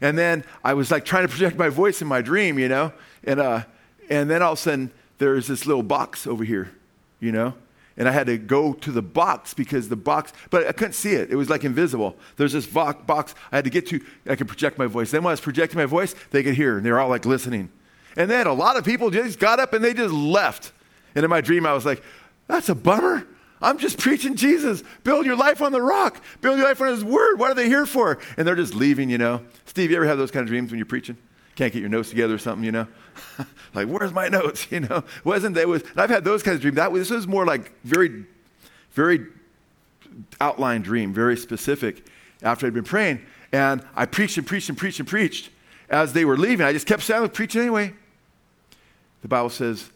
And then i was like trying to project my voice in my dream you know? And, uh, and then all of a sudden there's this little box over here you know and I had to go to the box because the box, but I couldn't see it. It was like invisible. There's this box I had to get to. I could project my voice. Then when I was projecting my voice, they could hear, and they were all like listening. And then a lot of people just got up and they just left. And in my dream, I was like, that's a bummer. I'm just preaching Jesus. Build your life on the rock. Build your life on His Word. What are they here for? And they're just leaving, you know. Steve, you ever have those kind of dreams when you're preaching? Can't get your notes together or something, you know? like, where's my notes? You know, wasn't that was? I've had those kinds of dreams. That was, this was more like very, very outline dream, very specific. After I'd been praying, and I preached and preached and preached and preached as they were leaving. I just kept saying, preaching anyway. The Bible says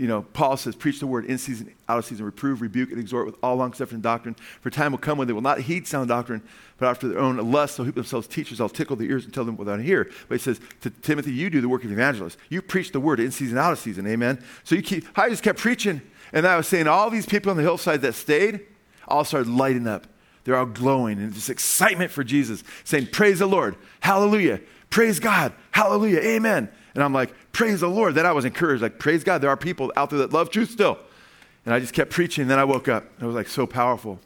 you know, Paul says, preach the word in season, out of season, reprove, rebuke, and exhort with all long suffering doctrine. For time will come when they will not heed sound doctrine, but after their own lust, they'll heap themselves teachers. I'll tickle their ears and tell them they hear. But he says to Timothy, you do the work of the evangelist. You preach the word in season, out of season. Amen. So you keep, I just kept preaching. And I was saying, all these people on the hillside that stayed all started lighting up. They're all glowing and just excitement for Jesus, saying, Praise the Lord. Hallelujah. Praise God. Hallelujah. Amen. And I'm like, praise the Lord. Then I was encouraged, like, praise God. There are people out there that love truth still. And I just kept preaching. And then I woke up. It was like so powerful.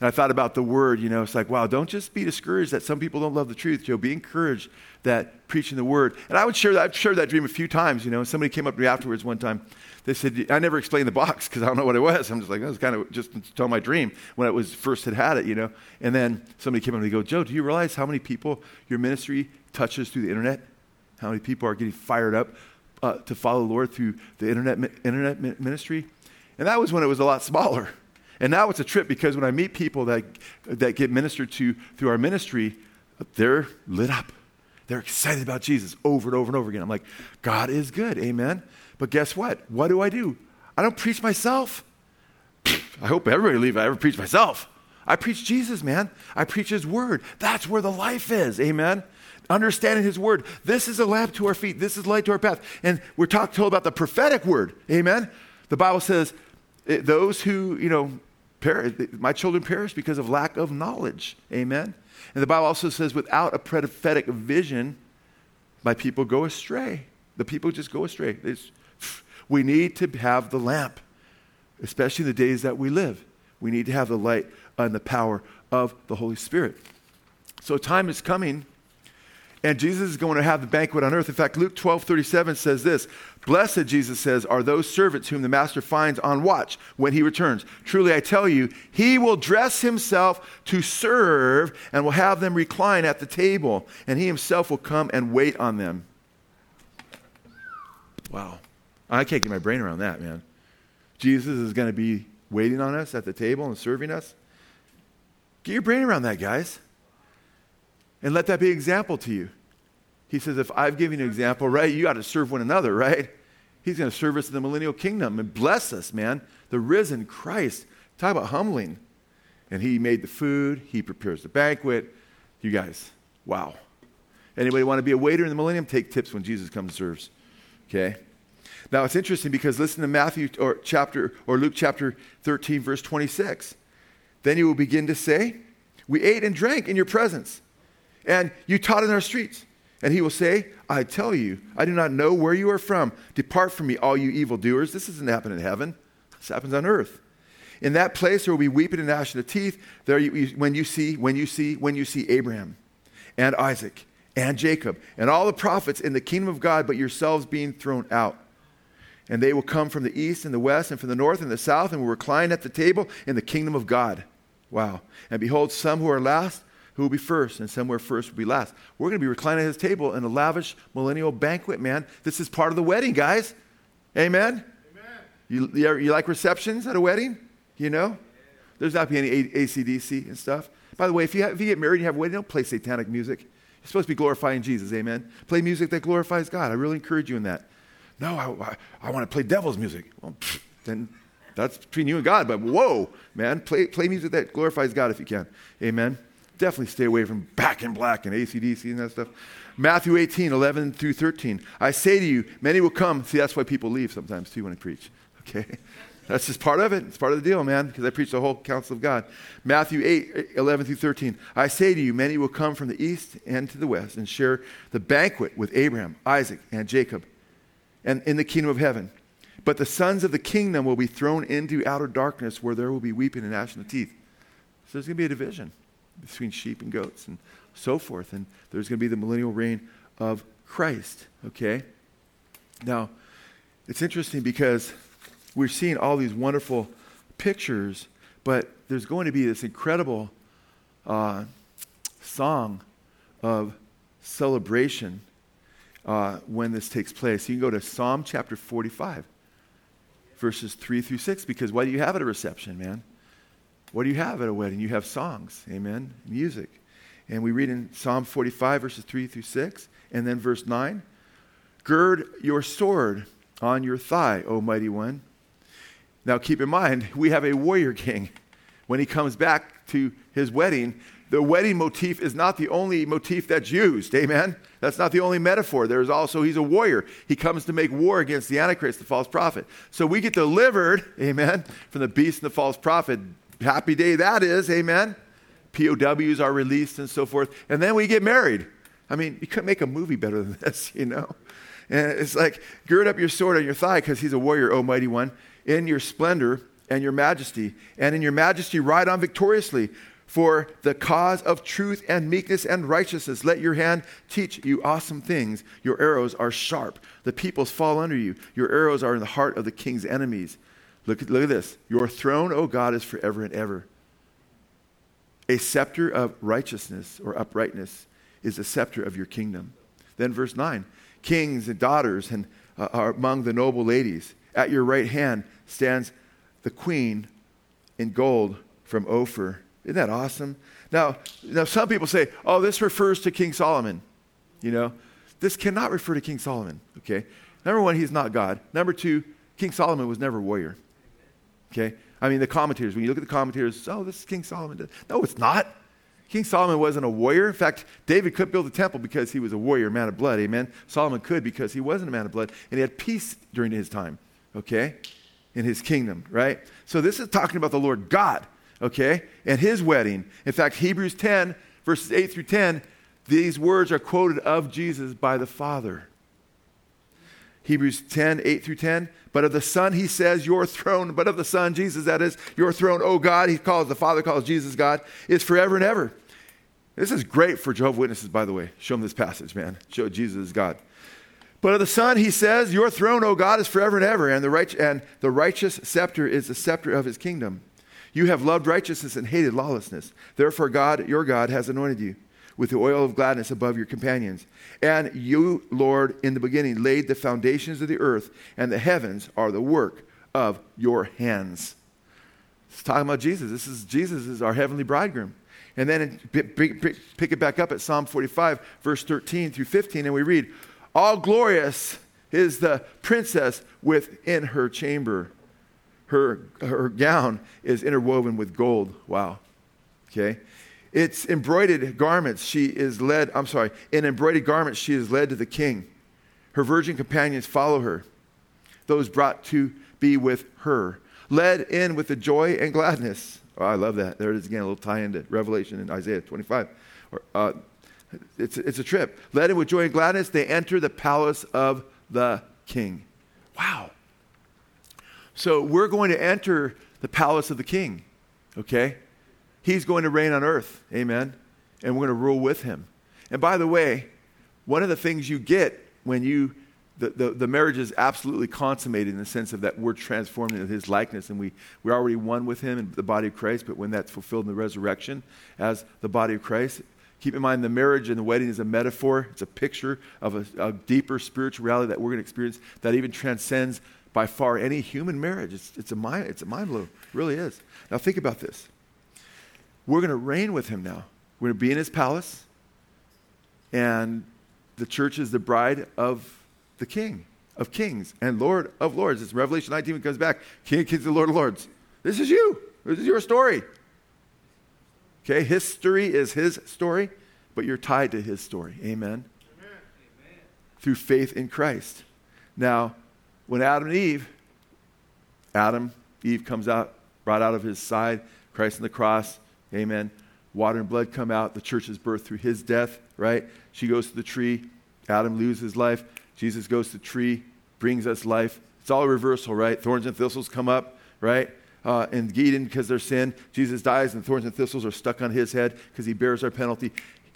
And I thought about the word, you know, it's like, wow, don't just be discouraged that some people don't love the truth, Joe. Be encouraged that preaching the word. And I would share that, I've shared that dream a few times, you know. Somebody came up to me afterwards one time. They said, I never explained the box because I don't know what it was. I'm just like, that was kind of just to tell my dream when I was first had had it, you know. And then somebody came up and go, Joe, do you realize how many people your ministry touches through the internet? How many people are getting fired up uh, to follow the Lord through the internet, internet ministry? And that was when it was a lot smaller. And now it's a trip because when I meet people that, that get ministered to through our ministry, they're lit up. They're excited about Jesus over and over and over again. I'm like, God is good, amen. But guess what? What do I do? I don't preach myself. I hope everybody leave. I ever preach myself. I preach Jesus, man. I preach His Word. That's where the life is, amen. Understanding His Word. This is a lamp to our feet. This is light to our path. And we're talk, told about the prophetic Word, amen. The Bible says eh, those who, you know, perish, my children perish because of lack of knowledge. Amen. And the Bible also says, without a prophetic vision, my people go astray. The people just go astray. Just, we need to have the lamp, especially in the days that we live. We need to have the light and the power of the Holy Spirit. So, time is coming and Jesus is going to have the banquet on earth. In fact, Luke 12 37 says this Blessed, Jesus says, are those servants whom the master finds on watch when he returns. Truly, I tell you, he will dress himself to serve and will have them recline at the table, and he himself will come and wait on them. Wow. I can't get my brain around that, man. Jesus is going to be waiting on us at the table and serving us. Get your brain around that, guys. And let that be an example to you. He says, if I've given you an example, right, you got to serve one another, right? He's going to serve us in the millennial kingdom and bless us, man. The risen Christ. Talk about humbling. And he made the food, he prepares the banquet. You guys, wow. Anybody want to be a waiter in the millennium? Take tips when Jesus comes and serves. Okay? Now it's interesting because listen to Matthew or chapter or Luke chapter 13, verse 26. Then you will begin to say, We ate and drank in your presence and you taught in our streets. And he will say, I tell you, I do not know where you are from. Depart from me, all you evildoers. This doesn't happen in heaven, this happens on earth. In that place there will be weeping and gnashing of teeth. There you, when you see, when you see, when you see Abraham and Isaac and Jacob and all the prophets in the kingdom of God, but yourselves being thrown out. And they will come from the east and the west and from the north and the south and will recline at the table in the kingdom of God. Wow. And behold, some who are last who will be first, and somewhere first will be last. We're going to be reclining at his table in a lavish millennial banquet, man. This is part of the wedding, guys. Amen? Amen. You, you, you like receptions at a wedding? You know? There's not be any ACDC and stuff. By the way, if you, have, if you get married and you have a wedding, don't play satanic music. You're supposed to be glorifying Jesus, amen? Play music that glorifies God. I really encourage you in that. No, I, I, I want to play devil's music. Well, pfft, then that's between you and God, but whoa, man, play, play music that glorifies God if you can. Amen definitely stay away from back in black and ACDC and that stuff. Matthew 18, 11 through 13. I say to you, many will come. See, that's why people leave sometimes too when I preach. Okay? That's just part of it. It's part of the deal, man, because I preach the whole counsel of God. Matthew 8, 11 through 13. I say to you, many will come from the east and to the west and share the banquet with Abraham, Isaac, and Jacob and in the kingdom of heaven. But the sons of the kingdom will be thrown into outer darkness where there will be weeping and gnashing of teeth. So there's going to be a division between sheep and goats and so forth. And there's going to be the millennial reign of Christ, okay? Now, it's interesting because we're seeing all these wonderful pictures, but there's going to be this incredible uh, song of celebration uh, when this takes place. You can go to Psalm chapter 45, verses 3 through 6, because why do you have it a reception, man? What do you have at a wedding? You have songs, amen, music. And we read in Psalm 45, verses 3 through 6, and then verse 9 Gird your sword on your thigh, O mighty one. Now keep in mind, we have a warrior king. When he comes back to his wedding, the wedding motif is not the only motif that's used. Amen? That's not the only metaphor. There's also, he's a warrior. He comes to make war against the Antichrist, the false prophet. So we get delivered, amen, from the beast and the false prophet happy day that is, amen. POWs are released and so forth. And then we get married. I mean, you couldn't make a movie better than this, you know? And it's like, gird up your sword on your thigh because he's a warrior, O mighty one. In your splendor, and your majesty, and in your majesty ride on victoriously. For the cause of truth and meekness and righteousness, let your hand teach you awesome things. Your arrows are sharp. The peoples fall under you. Your arrows are in the heart of the king's enemies. Look at, look at this. Your throne, O God, is forever and ever. A scepter of righteousness or uprightness is the scepter of your kingdom. Then, verse 9 Kings and daughters and, uh, are among the noble ladies. At your right hand stands the queen in gold from Ophir. Isn't that awesome? Now, now, some people say, oh, this refers to King Solomon. You know, this cannot refer to King Solomon, okay? Number one, he's not God. Number two, King Solomon was never a warrior. Okay? I mean, the commentators, when you look at the commentators, oh, this is King Solomon. No, it's not. King Solomon wasn't a warrior. In fact, David could build a temple because he was a warrior, man of blood. Amen. Solomon could because he wasn't a man of blood and he had peace during his time, okay, in his kingdom, right? So this is talking about the Lord God, okay, and his wedding. In fact, Hebrews 10, verses 8 through 10, these words are quoted of Jesus by the Father. Hebrews 10, 8 through 10. But of the Son, he says, Your throne, but of the Son, Jesus, that is, your throne, O God, he calls, the Father calls Jesus God, is forever and ever. This is great for Jehovah's Witnesses, by the way. Show them this passage, man. Show Jesus is God. But of the Son, he says, Your throne, O God, is forever and ever, and the, right, and the righteous scepter is the scepter of his kingdom. You have loved righteousness and hated lawlessness. Therefore, God, your God, has anointed you with the oil of gladness above your companions. And you, Lord, in the beginning laid the foundations of the earth, and the heavens are the work of your hands. It's talking about Jesus. This is Jesus is our heavenly bridegroom. And then pick it back up at Psalm 45, verse 13 through 15, and we read, All glorious is the princess within her chamber. Her, her gown is interwoven with gold. Wow. Okay. It's embroidered garments. She is led, I'm sorry, in embroidered garments, she is led to the king. Her virgin companions follow her, those brought to be with her, led in with the joy and gladness. Oh, I love that. There it is again, a little tie into Revelation in Isaiah 25. Or, uh, it's, it's a trip. Led in with joy and gladness, they enter the palace of the king. Wow. So we're going to enter the palace of the king, okay? He's going to reign on earth. Amen. And we're going to rule with him. And by the way, one of the things you get when you, the, the, the, marriage is absolutely consummated in the sense of that we're transformed into his likeness and we, we're already one with him in the body of Christ, but when that's fulfilled in the resurrection as the body of Christ, keep in mind the marriage and the wedding is a metaphor, it's a picture of a, a deeper spiritual reality that we're going to experience that even transcends by far any human marriage. It's, it's, a, mind, it's a mind blow, it really is. Now think about this. We're going to reign with him now. We're going to be in his palace, and the church is the bride of the king, of kings, and Lord of lords. It's Revelation 19 when it comes back. King of kings and Lord of lords. This is you. This is your story. Okay, history is his story, but you're tied to his story. Amen. Amen. Through faith in Christ. Now, when Adam and Eve, Adam, Eve comes out, brought out of his side, Christ on the cross, Amen. Water and blood come out. The church is birthed through his death, right? She goes to the tree. Adam loses life. Jesus goes to the tree, brings us life. It's all a reversal, right? Thorns and thistles come up, right? Uh, and Eden, because their sin, Jesus dies, and thorns and thistles are stuck on his head because he bears our penalty.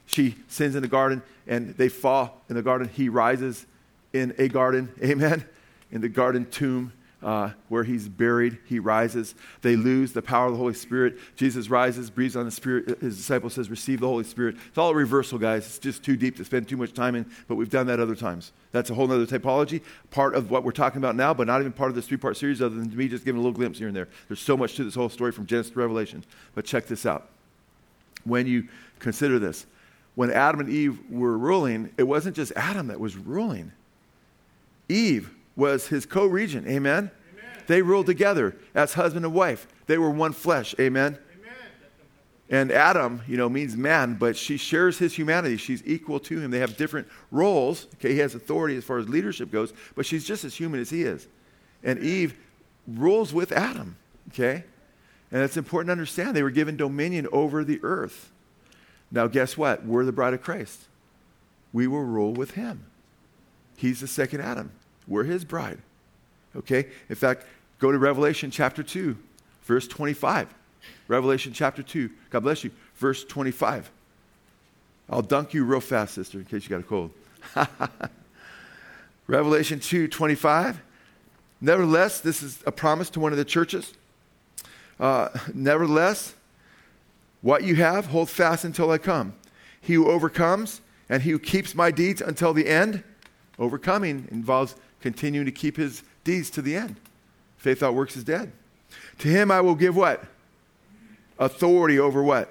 She sins in the garden, and they fall in the garden. He rises in a garden, amen, in the garden tomb uh, where he's buried, he rises. They lose the power of the Holy Spirit. Jesus rises, breathes on the Spirit. His disciple says, Receive the Holy Spirit. It's all a reversal, guys. It's just too deep to spend too much time in, but we've done that other times. That's a whole other typology, part of what we're talking about now, but not even part of this three part series, other than me just giving a little glimpse here and there. There's so much to this whole story from Genesis to Revelation. But check this out. When you consider this, when Adam and Eve were ruling, it wasn't just Adam that was ruling, Eve was his co regent. Amen? Amen? They ruled together as husband and wife. They were one flesh. Amen? Amen? And Adam, you know, means man, but she shares his humanity. She's equal to him. They have different roles. Okay, he has authority as far as leadership goes, but she's just as human as he is. And Eve rules with Adam. Okay? And it's important to understand they were given dominion over the earth. Now, guess what? We're the bride of Christ. We will rule with him. He's the second Adam. We're his bride. Okay? In fact, go to Revelation chapter 2. verse 25. Revelation chapter 2. God bless you. Verse 25. I'll dunk you real fast, sister, in case you got a cold. Revelation 2 25. Nevertheless, this is a promise to one of the churches. Uh, nevertheless, what you have, hold fast until I come. He who overcomes and he who keeps my deeds until the end, overcoming involves continuing to keep his deeds to the end. Faith without works is dead. To him I will give what? Authority over what?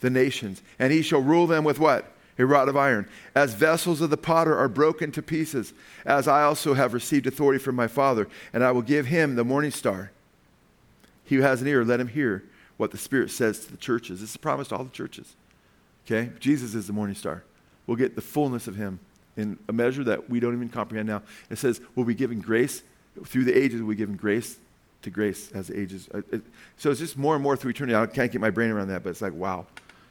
The nations. And he shall rule them with what? A rod of iron. As vessels of the potter are broken to pieces, as I also have received authority from my Father, and I will give him the morning star. He who has an ear, let him hear what the Spirit says to the churches. This is a promise to all the churches. Okay? Jesus is the morning star. We'll get the fullness of him in a measure that we don't even comprehend now. It says, we'll be given grace. Through the ages, we'll be given grace to grace as ages. Uh, so it's just more and more through eternity. I can't get my brain around that, but it's like, wow.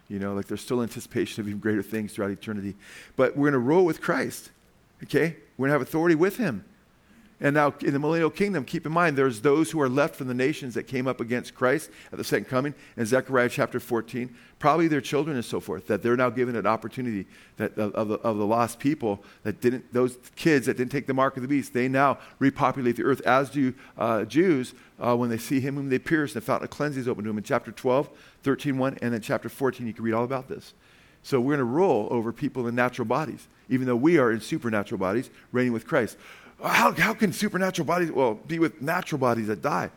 You know, like there's still anticipation of even greater things throughout eternity. But we're going to rule with Christ. Okay? We're going to have authority with him. And now in the millennial kingdom, keep in mind, there's those who are left from the nations that came up against Christ at the second coming in Zechariah chapter 14, probably their children and so forth, that they're now given an opportunity that, of, of, the, of the lost people that didn't, those kids that didn't take the mark of the beast, they now repopulate the earth, as do uh, Jews uh, when they see him whom they pierced, and the fountain of cleansing is open to him in chapter 12, 13, 1, and then chapter 14, you can read all about this. So we're going to rule over people in natural bodies, even though we are in supernatural bodies, reigning with Christ. How, how can supernatural bodies, well, be with natural bodies that die?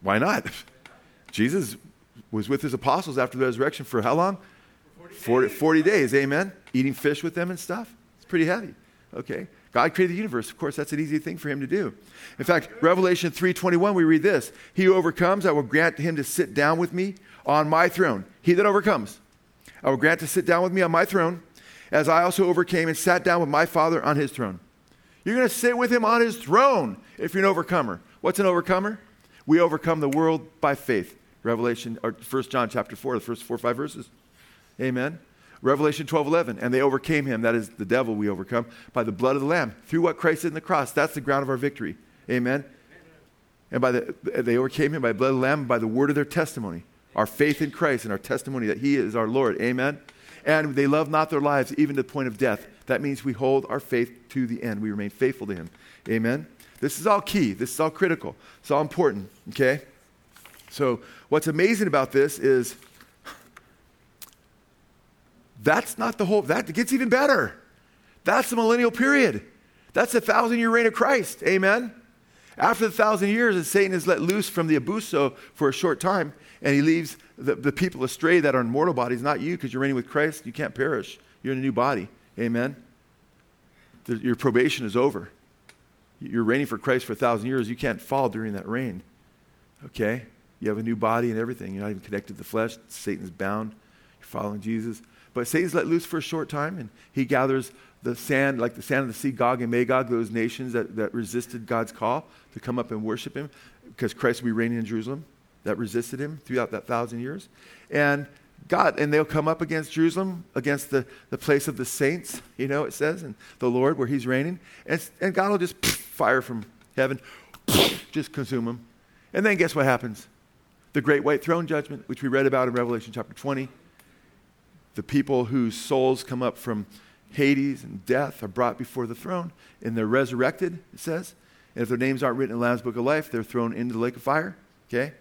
Why not? Jesus was with his apostles after the resurrection for how long? 40 days. 40 days, amen? Eating fish with them and stuff. It's pretty heavy. Okay. God created the universe. Of course, that's an easy thing for him to do. In fact, Revelation 3:21 we read this, "He who overcomes, I will grant him to sit down with me on my throne. He that overcomes, I will grant to sit down with me on my throne, as I also overcame and sat down with my Father on his throne." You're going to sit with him on his throne if you're an overcomer. What's an overcomer? We overcome the world by faith. Revelation, or 1 John chapter 4, the first four or five verses. Amen. Revelation 12, 11. And they overcame him, that is the devil we overcome, by the blood of the Lamb, through what Christ did in the cross. That's the ground of our victory. Amen. And by the, they overcame him by the blood of the Lamb by the word of their testimony. Our faith in Christ and our testimony that he is our Lord. Amen. And they love not their lives even to the point of death. That means we hold our faith to the end. We remain faithful to Him. Amen? This is all key. This is all critical. It's all important, okay? So, what's amazing about this is that's not the whole, that gets even better. That's the millennial period. That's the thousand year reign of Christ. Amen? After the thousand years, and Satan is let loose from the abuso for a short time, and he leaves the, the people astray that are in mortal bodies, not you, because you're reigning with Christ. You can't perish. You're in a new body. Amen? Your probation is over. You're reigning for Christ for a thousand years. You can't fall during that reign. Okay? You have a new body and everything. You're not even connected to the flesh. Satan's bound. You're following Jesus. But Satan's let loose for a short time, and he gathers the sand, like the sand of the sea, Gog and Magog, those nations that, that resisted God's call to come up and worship him, because Christ will be reigning in Jerusalem, that resisted him throughout that thousand years. And God, and they'll come up against Jerusalem, against the, the place of the saints, you know, it says, and the Lord where he's reigning. And, and God will just fire from heaven, just consume them. And then guess what happens? The great white throne judgment, which we read about in Revelation chapter 20. The people whose souls come up from Hades and death are brought before the throne, and they're resurrected, it says. And if their names aren't written in the Lamb's Book of Life, they're thrown into the lake of fire. Okay?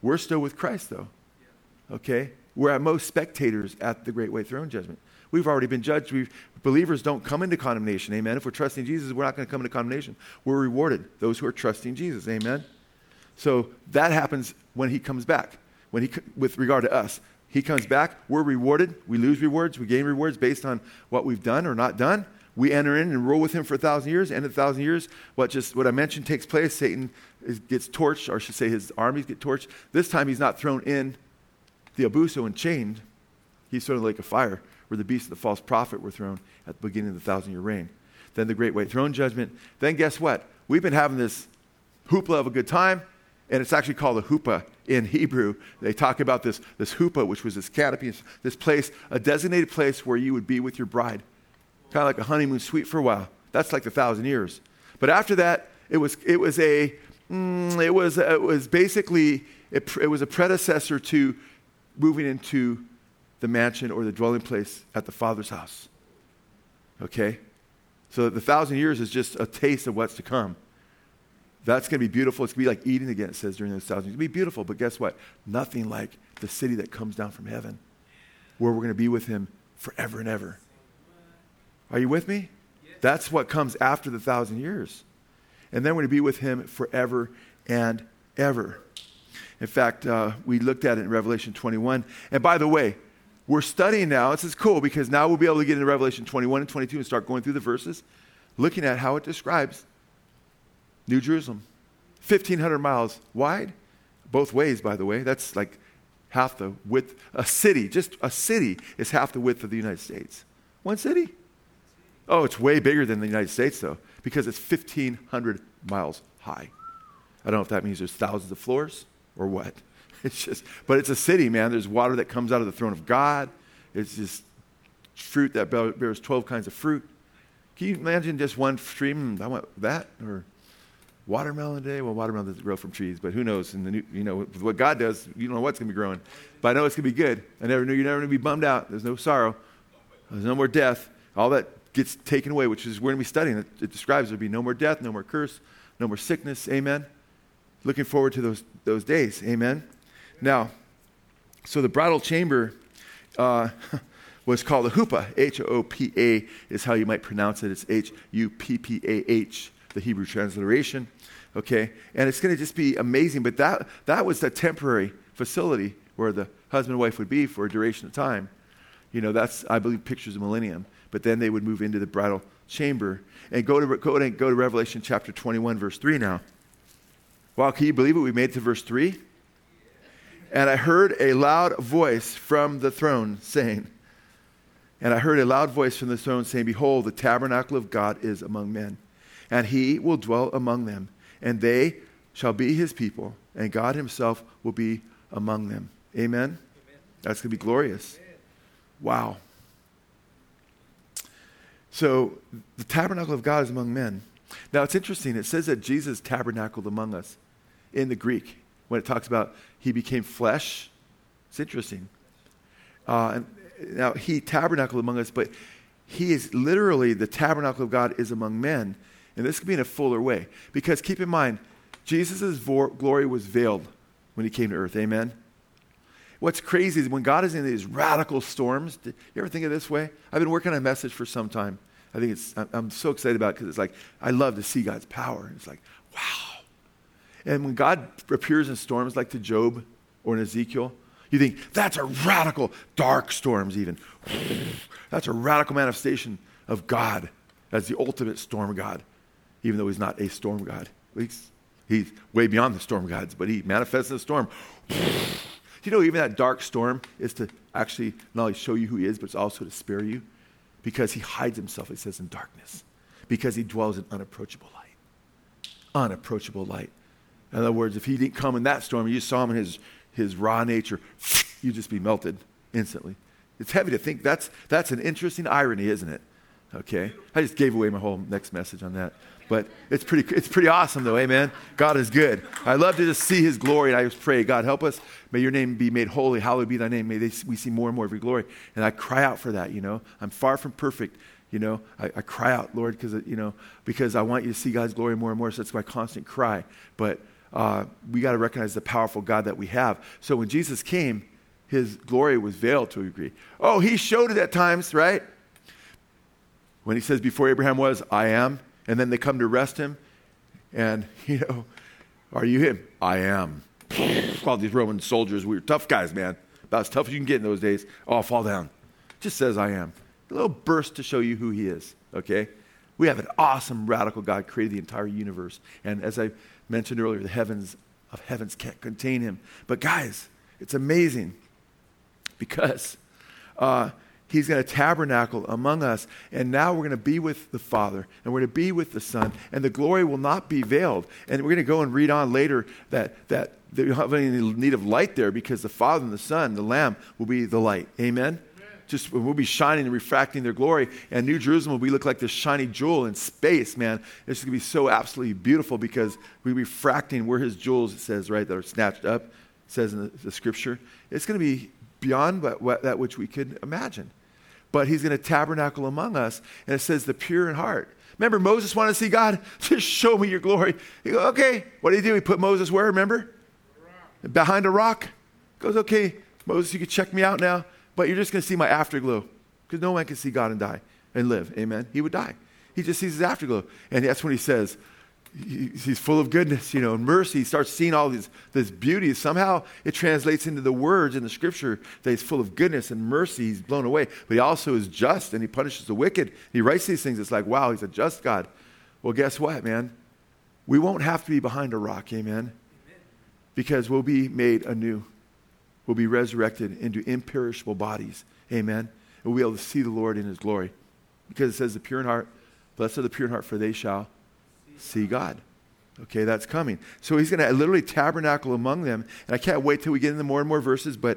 We're still with Christ, though. Okay? We're at most spectators at the great white throne judgment. We've already been judged. We've, believers don't come into condemnation. Amen. If we're trusting Jesus, we're not going to come into condemnation. We're rewarded, those who are trusting Jesus. Amen. So that happens when he comes back. When he, with regard to us, he comes back, we're rewarded. We lose rewards, we gain rewards based on what we've done or not done. We enter in and rule with him for a thousand years. End of a thousand years, what just what I mentioned takes place. Satan is, gets torched, or I should say his armies get torched. This time he's not thrown in the abuso and chained, he's thrown in the lake of fire, where the beast of the false prophet were thrown at the beginning of the thousand year reign. Then the great white throne judgment. Then guess what? We've been having this hoopla of a good time, and it's actually called a huppah in Hebrew. They talk about this, this huppah, which was this canopy, this place, a designated place where you would be with your bride. Kind of like a honeymoon suite for a while. That's like the thousand years. But after that, it was, it was a, mm, it was, it was basically it, it was a predecessor to moving into the mansion or the dwelling place at the Father's house. Okay? So the thousand years is just a taste of what's to come. That's going to be beautiful. It's going to be like Eden again, it says during those thousand years. To be beautiful, but guess what? Nothing like the city that comes down from heaven, where we're going to be with him forever and ever. Are you with me? That's what comes after the thousand years. And then we're going to be with him forever and ever. In fact, uh, we looked at it in Revelation 21. And by the way, we're studying now. This is cool because now we'll be able to get into Revelation 21 and 22 and start going through the verses, looking at how it describes New Jerusalem. 1,500 miles wide, both ways, by the way. That's like half the width. A city, just a city, is half the width of the United States. One city. Oh, it's way bigger than the United States, though, because it's 1,500 miles high. I don't know if that means there's thousands of floors or what. It's just, but it's a city, man. There's water that comes out of the throne of God. It's just fruit that bears 12 kinds of fruit. Can you imagine just one stream? I want that or watermelon day. Well, watermelon doesn't grow from trees, but who knows? In the new, you know, what God does, you don't know what's going to be growing. But I know it's going to be good. I never knew you're never going to be bummed out. There's no sorrow. There's no more death. All that gets taken away, which is we're going to be studying. It, it describes there'll be no more death, no more curse, no more sickness. Amen. Looking forward to those, those days. Amen. Now, so the bridal chamber uh, was called the huppah. H O P A is how you might pronounce it. It's H U P P A H, the Hebrew transliteration. Okay? And it's going to just be amazing. But that, that was the temporary facility where the husband and wife would be for a duration of time. You know, that's, I believe, pictures of millennium. But then they would move into the bridal chamber. And go to, go to, go to Revelation chapter 21, verse 3 now. Wow, can you believe it? We made it to verse 3. And I heard a loud voice from the throne saying, and I heard a loud voice from the throne saying, Behold, the tabernacle of God is among men, and he will dwell among them, and they shall be his people, and God himself will be among them. Amen? Amen. That's going to be glorious. Amen. Wow. So, the tabernacle of God is among men. Now, it's interesting. It says that Jesus tabernacled among us in the Greek when it talks about he became flesh. It's interesting. Uh, and now he tabernacled among us, but he is literally the tabernacle of God is among men. And this could be in a fuller way. Because keep in mind, Jesus' glory was veiled when he came to earth. Amen? What's crazy is when God is in these radical storms, you ever think of this way? I've been working on a message for some time. I think it's, I'm so excited about it because it's like, I love to see God's power. It's like, wow. And when God appears in storms like to Job or in Ezekiel, you think, that's a radical, dark storms, even. That's a radical manifestation of God as the ultimate storm God, even though he's not a storm God. He's, he's way beyond the storm gods, but he manifests in the storm. you know, even that dark storm is to actually not only show you who he is, but it's also to spare you because he hides himself, it says, in darkness, because he dwells in unapproachable light. Unapproachable light. In other words, if he didn't come in that storm, you saw him in his, his raw nature, you'd just be melted instantly. It's heavy to think. That's, that's an interesting irony, isn't it? Okay? I just gave away my whole next message on that. But it's pretty, it's pretty awesome, though. Amen. God is good. I love to just see his glory, and I just pray, God, help us. May your name be made holy. Hallowed be thy name. May they, we see more and more of your glory. And I cry out for that, you know. I'm far from perfect. You know, I, I cry out, Lord, because, you know, because I want you to see God's glory more and more. So that's my constant cry. But uh, we got to recognize the powerful God that we have. So when Jesus came, his glory was veiled to a degree. Oh, he showed it at times, right? When he says, Before Abraham was, I am. And then they come to arrest him. And, you know, are you him? I am. All these Roman soldiers, we were tough guys, man. About as tough as you can get in those days. Oh, fall down. Just says, I am. A little burst to show you who he is, okay? We have an awesome, radical God created the entire universe. And as I mentioned earlier, the heavens of heavens can't contain him. But guys, it's amazing because uh, he's going to tabernacle among us. And now we're going to be with the Father and we're going to be with the Son. And the glory will not be veiled. And we're going to go and read on later that, that they don't have any need of light there because the Father and the Son, the Lamb, will be the light. Amen? Just we'll be shining and refracting their glory. And New Jerusalem will be look like this shiny jewel in space, man. It's going to be so absolutely beautiful because we're refracting. We're his jewels, it says, right, that are snatched up. it says in the, the scripture. It's going to be beyond what, what, that which we could imagine. But he's going to tabernacle among us. And it says, the pure in heart. Remember, Moses wanted to see God. Just show me your glory. He goes, okay. What did he do? He put Moses where, remember? Behind a rock. He goes, okay, Moses, you can check me out now, but you're just going to see my afterglow. Because no one can see God and die and live. Amen. He would die. He just sees his afterglow. And that's when he says, he's full of goodness, you know, and mercy. He starts seeing all these, this beauty. Somehow it translates into the words in the scripture that he's full of goodness and mercy. He's blown away. But he also is just and he punishes the wicked. He writes these things. It's like, wow, he's a just God. Well, guess what, man? We won't have to be behind a rock, amen? Because we'll be made anew. We'll be resurrected into imperishable bodies, amen? And we'll be able to see the Lord in his glory. Because it says, the pure in heart, blessed are the pure in heart, for they shall see God. Okay, that's coming. So he's going to literally tabernacle among them. And I can't wait till we get into more and more verses. But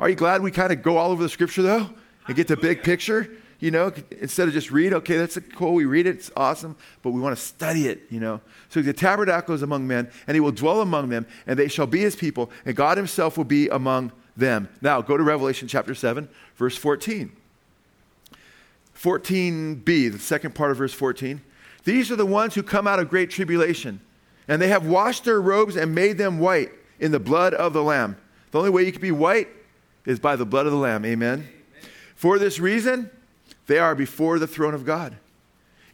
are you glad we kind of go all over the scripture, though, and get the big picture? You know, instead of just read, okay, that's cool, we read it, it's awesome, but we want to study it, you know. So the tabernacle is among men, and he will dwell among them, and they shall be his people, and God himself will be among them. Now, go to Revelation chapter 7, verse 14. 14b, the second part of verse 14. These are the ones who come out of great tribulation, and they have washed their robes and made them white in the blood of the Lamb. The only way you can be white is by the blood of the Lamb. Amen. Amen. For this reason, they are before the throne of God,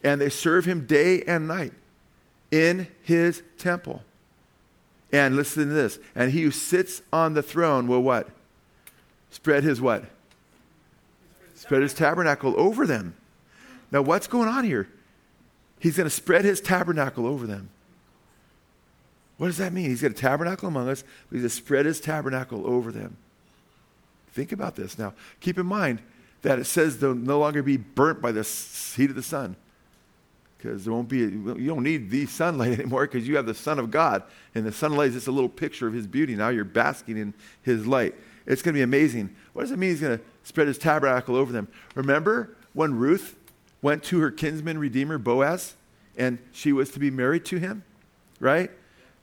and they serve him day and night in his temple. And listen to this. And he who sits on the throne will what? Spread his what? Spread his tabernacle over them. Now, what's going on here? He's going to spread his tabernacle over them. What does that mean? He's got a tabernacle among us, but he's going to spread his tabernacle over them. Think about this. Now, keep in mind that it says they'll no longer be burnt by the heat of the sun. Because there won't be, you don't need the sunlight anymore because you have the Son of God. And the sunlight is just a little picture of his beauty. Now you're basking in his light. It's going to be amazing. What does it mean he's going to spread his tabernacle over them? Remember when Ruth went to her kinsman redeemer, Boaz, and she was to be married to him, right?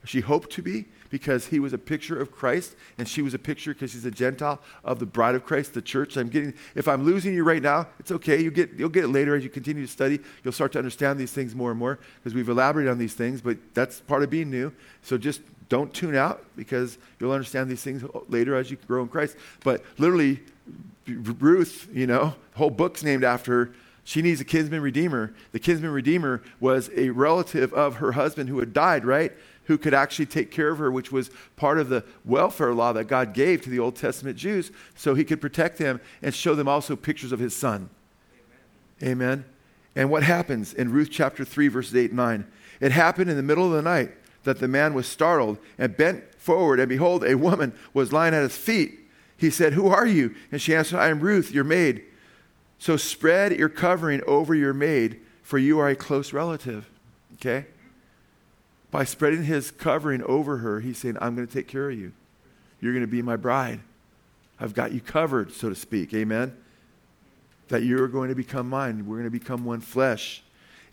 She hoped to be because he was a picture of Christ, and she was a picture because she's a Gentile of the bride of Christ, the church. I'm getting, if I'm losing you right now, it's okay. You get, you'll get it later as you continue to study. You'll start to understand these things more and more because we've elaborated on these things, but that's part of being new. So just don't tune out because you'll understand these things later as you grow in Christ. But literally, Ruth, you know, the whole book's named after her she needs a kinsman redeemer. The kinsman redeemer was a relative of her husband who had died, right? Who could actually take care of her, which was part of the welfare law that God gave to the Old Testament Jews, so he could protect them and show them also pictures of his son. Amen. Amen. And what happens in Ruth chapter 3, verses 8 and 9? It happened in the middle of the night that the man was startled and bent forward, and behold, a woman was lying at his feet. He said, Who are you? And she answered, I am Ruth, your maid. So spread your covering over your maid, for you are a close relative. Okay? By spreading his covering over her, he's saying, I'm going to take care of you. You're going to be my bride. I've got you covered, so to speak. Amen? That you're going to become mine. We're going to become one flesh.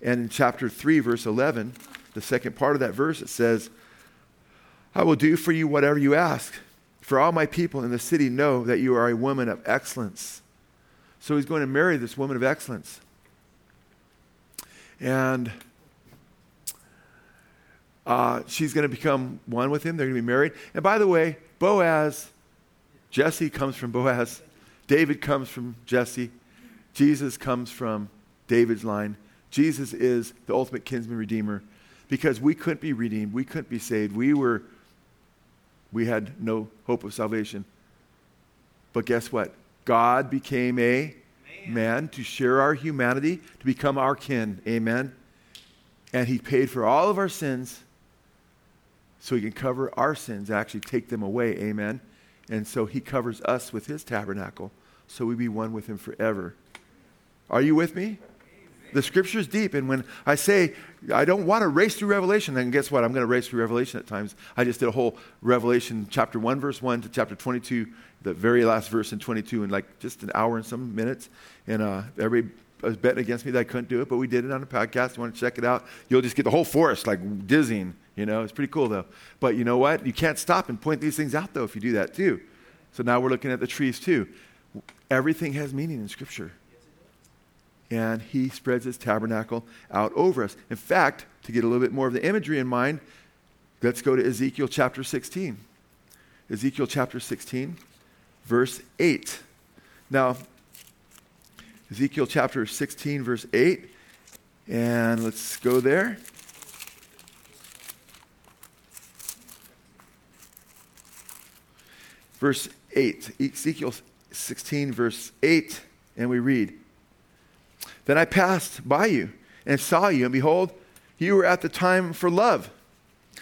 And in chapter 3, verse 11, the second part of that verse, it says, I will do for you whatever you ask. For all my people in the city know that you are a woman of excellence. So he's going to marry this woman of excellence. And uh, she's going to become one with him. They're going to be married. And by the way, Boaz, Jesse comes from Boaz. David comes from Jesse. Jesus comes from David's line. Jesus is the ultimate kinsman redeemer because we couldn't be redeemed. We couldn't be saved. We were, we had no hope of salvation. But guess what? God became a man. man to share our humanity, to become our kin. Amen. And he paid for all of our sins so he can cover our sins, actually take them away. Amen. And so he covers us with his tabernacle so we be one with him forever. Are you with me? The scripture is deep. And when I say I don't want to race through Revelation, then guess what? I'm going to race through Revelation at times. I just did a whole Revelation chapter 1, verse 1 to chapter 22, the very last verse in 22, in like just an hour and some minutes. And uh, everybody was betting against me that I couldn't do it, but we did it on a podcast. You want to check it out? You'll just get the whole forest like dizzying. You know, it's pretty cool though. But you know what? You can't stop and point these things out though if you do that too. So now we're looking at the trees too. Everything has meaning in Scripture and he spreads his tabernacle out over us. In fact, to get a little bit more of the imagery in mind, let's go to Ezekiel chapter 16. Ezekiel chapter 16, verse 8. Now, Ezekiel chapter 16, verse 8, and let's go there. Verse 8, Ezekiel 16, verse 8, and we read, then I passed by you and saw you, and behold, you were at the time for love.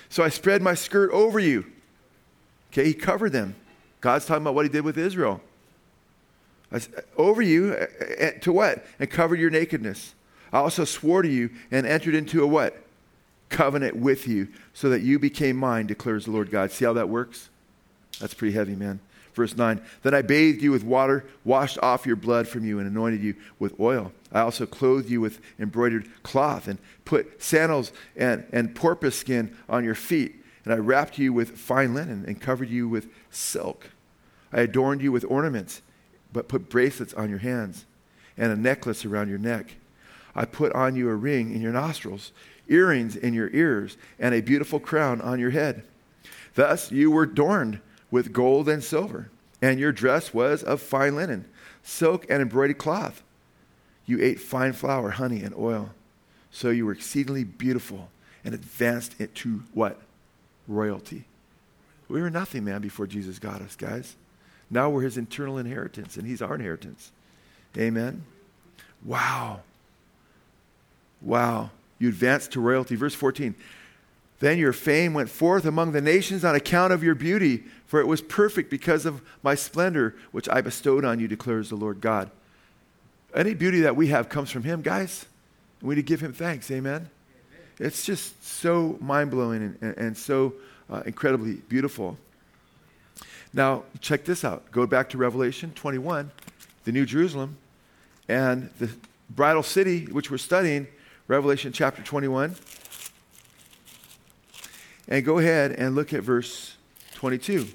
So I spread my skirt over you. Okay, he covered them. God's talking about what he did with Israel. I, over you to what? And covered your nakedness. I also swore to you and entered into a what? Covenant with you, so that you became mine, declares the Lord God. See how that works? That's pretty heavy, man. Verse 9 Then I bathed you with water, washed off your blood from you, and anointed you with oil. I also clothed you with embroidered cloth, and put sandals and, and porpoise skin on your feet. And I wrapped you with fine linen, and covered you with silk. I adorned you with ornaments, but put bracelets on your hands, and a necklace around your neck. I put on you a ring in your nostrils, earrings in your ears, and a beautiful crown on your head. Thus you were adorned with gold and silver, and your dress was of fine linen, silk and embroidered cloth. You ate fine flour, honey, and oil. So you were exceedingly beautiful and advanced into what? Royalty. We were nothing, man, before Jesus got us, guys. Now we're his eternal inheritance, and he's our inheritance. Amen. Wow. Wow. You advanced to royalty. Verse 14. Then your fame went forth among the nations on account of your beauty, for it was perfect because of my splendor, which I bestowed on you, declares the Lord God. Any beauty that we have comes from Him, guys. We need to give Him thanks. Amen. Amen. It's just so mind blowing and, and, and, so uh, incredibly beautiful. Now, check this out. Go back to Revelation 21, the New Jerusalem, and the bridal city, which we're studying, Revelation chapter 21. And go ahead and look at verse 22.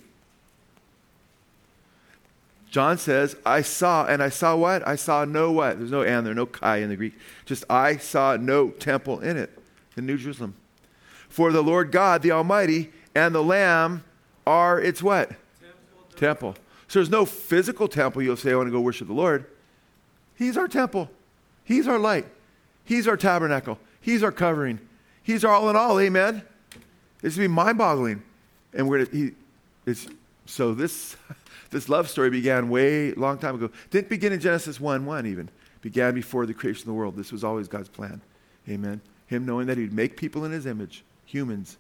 John says, I saw, and I saw what? I saw no what? There's no and there, no kai in the Greek. Just I saw no temple in it, in New Jerusalem. For the Lord God, the Almighty, and the Lamb are its what? Temple. temple. So there's no physical temple you'll say, I want to go worship the Lord. He's our temple. He's our light. He's our tabernacle. He's our covering. He's our all in all. Amen. This would be mind boggling. And we're he, it's, so this, this love story began way long time ago. Didn't begin in Genesis 1 1 even. Began before the creation of the world. This was always God's plan. Amen. Him knowing that he'd make people in his image, humans.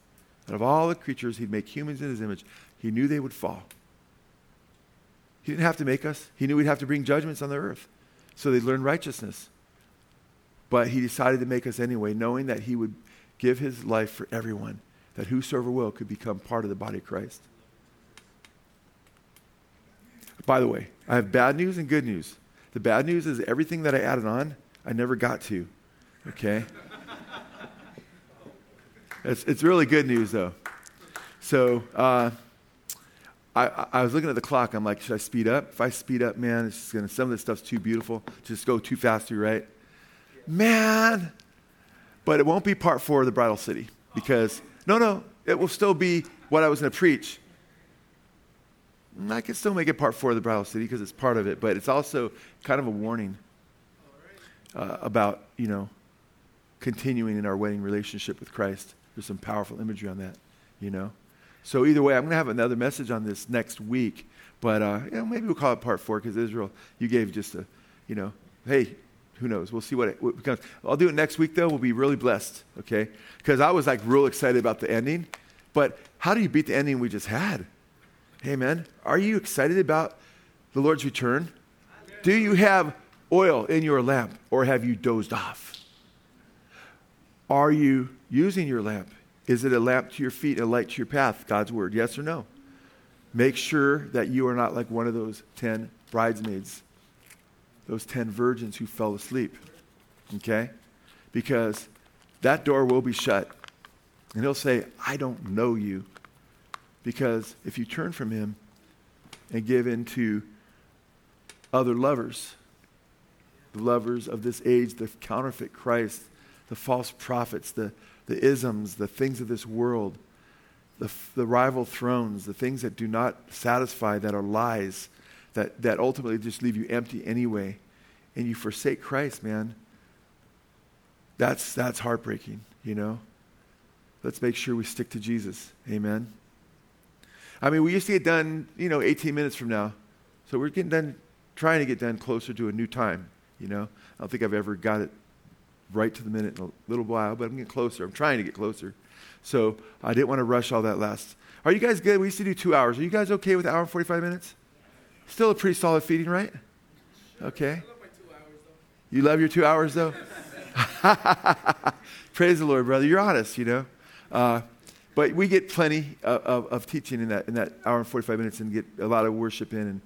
Out of all the creatures, he'd make humans in his image. He knew they would fall. He didn't have to make us. He knew we'd have to bring judgments on the earth. So they'd learn righteousness. But he decided to make us anyway, knowing that he would give his life for everyone that whosoever will could become part of the body of Christ. By the way, I have bad news and good news. The bad news is everything that I added on, I never got to. Okay? it's, it's really good news, though. So, uh, I, I was looking at the clock. I'm like, should I speed up? If I speed up, man, it's just gonna, some of this stuff's too beautiful. Just go too fast through, right? Man. But it won't be part four of the bridal city because no, no, it will still be what I was going to preach. I can still make it part four of the bridal city because it's part of it, but it's also kind of a warning uh, about, you know, continuing in our wedding relationship with Christ. There's some powerful imagery on that, you know. So either way, I'm going to have another message on this next week, but uh, you know, maybe we'll call it part four because Israel, you gave just a, you know, hey, who knows? We'll see what it, what becomes. I'll do it next week, though. We'll be really blessed, okay? Because I was like real excited about the ending. But how do you beat the ending we just had? Hey, man, are you excited about the Lord's return? Do you have oil in your lamp or have you dozed off? Are you using your lamp? Is it a lamp to your feet, a light to your path? God's word, yes or no? Make sure that you are not like one of those 10 bridesmaids, those 10 virgins who fell asleep. Okay? Because that door will be shut. And he'll say, I don't know you. Because if you turn from him and give in to other lovers, the lovers of this age, the counterfeit Christ, the false prophets, the, the isms, the things of this world, the, the rival thrones, the things that do not satisfy, that are lies, that, that ultimately just leave you empty anyway, and you forsake Christ, man, that's, that's heartbreaking, you know? Let's make sure we stick to Jesus. Amen. I mean, we used to get done, you know, 18 minutes from now. So we're getting done, trying to get done closer to a new time, you know? I don't think I've ever got it right to the minute in a little while, but I'm getting closer. I'm trying to get closer. So I didn't want to rush all that last. Are you guys good? We used to do two hours. Are you guys okay with an hour and 45 minutes? Still a pretty solid feeding, right? Okay. You love your two hours, though? Praise the Lord, brother. You're honest, you know. Uh, but we get plenty of, of, of, teaching in that, in that hour and 45 minutes and get a lot of worship in and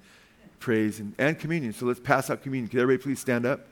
praise and, and communion. So let's pass out communion. Can everybody please stand up?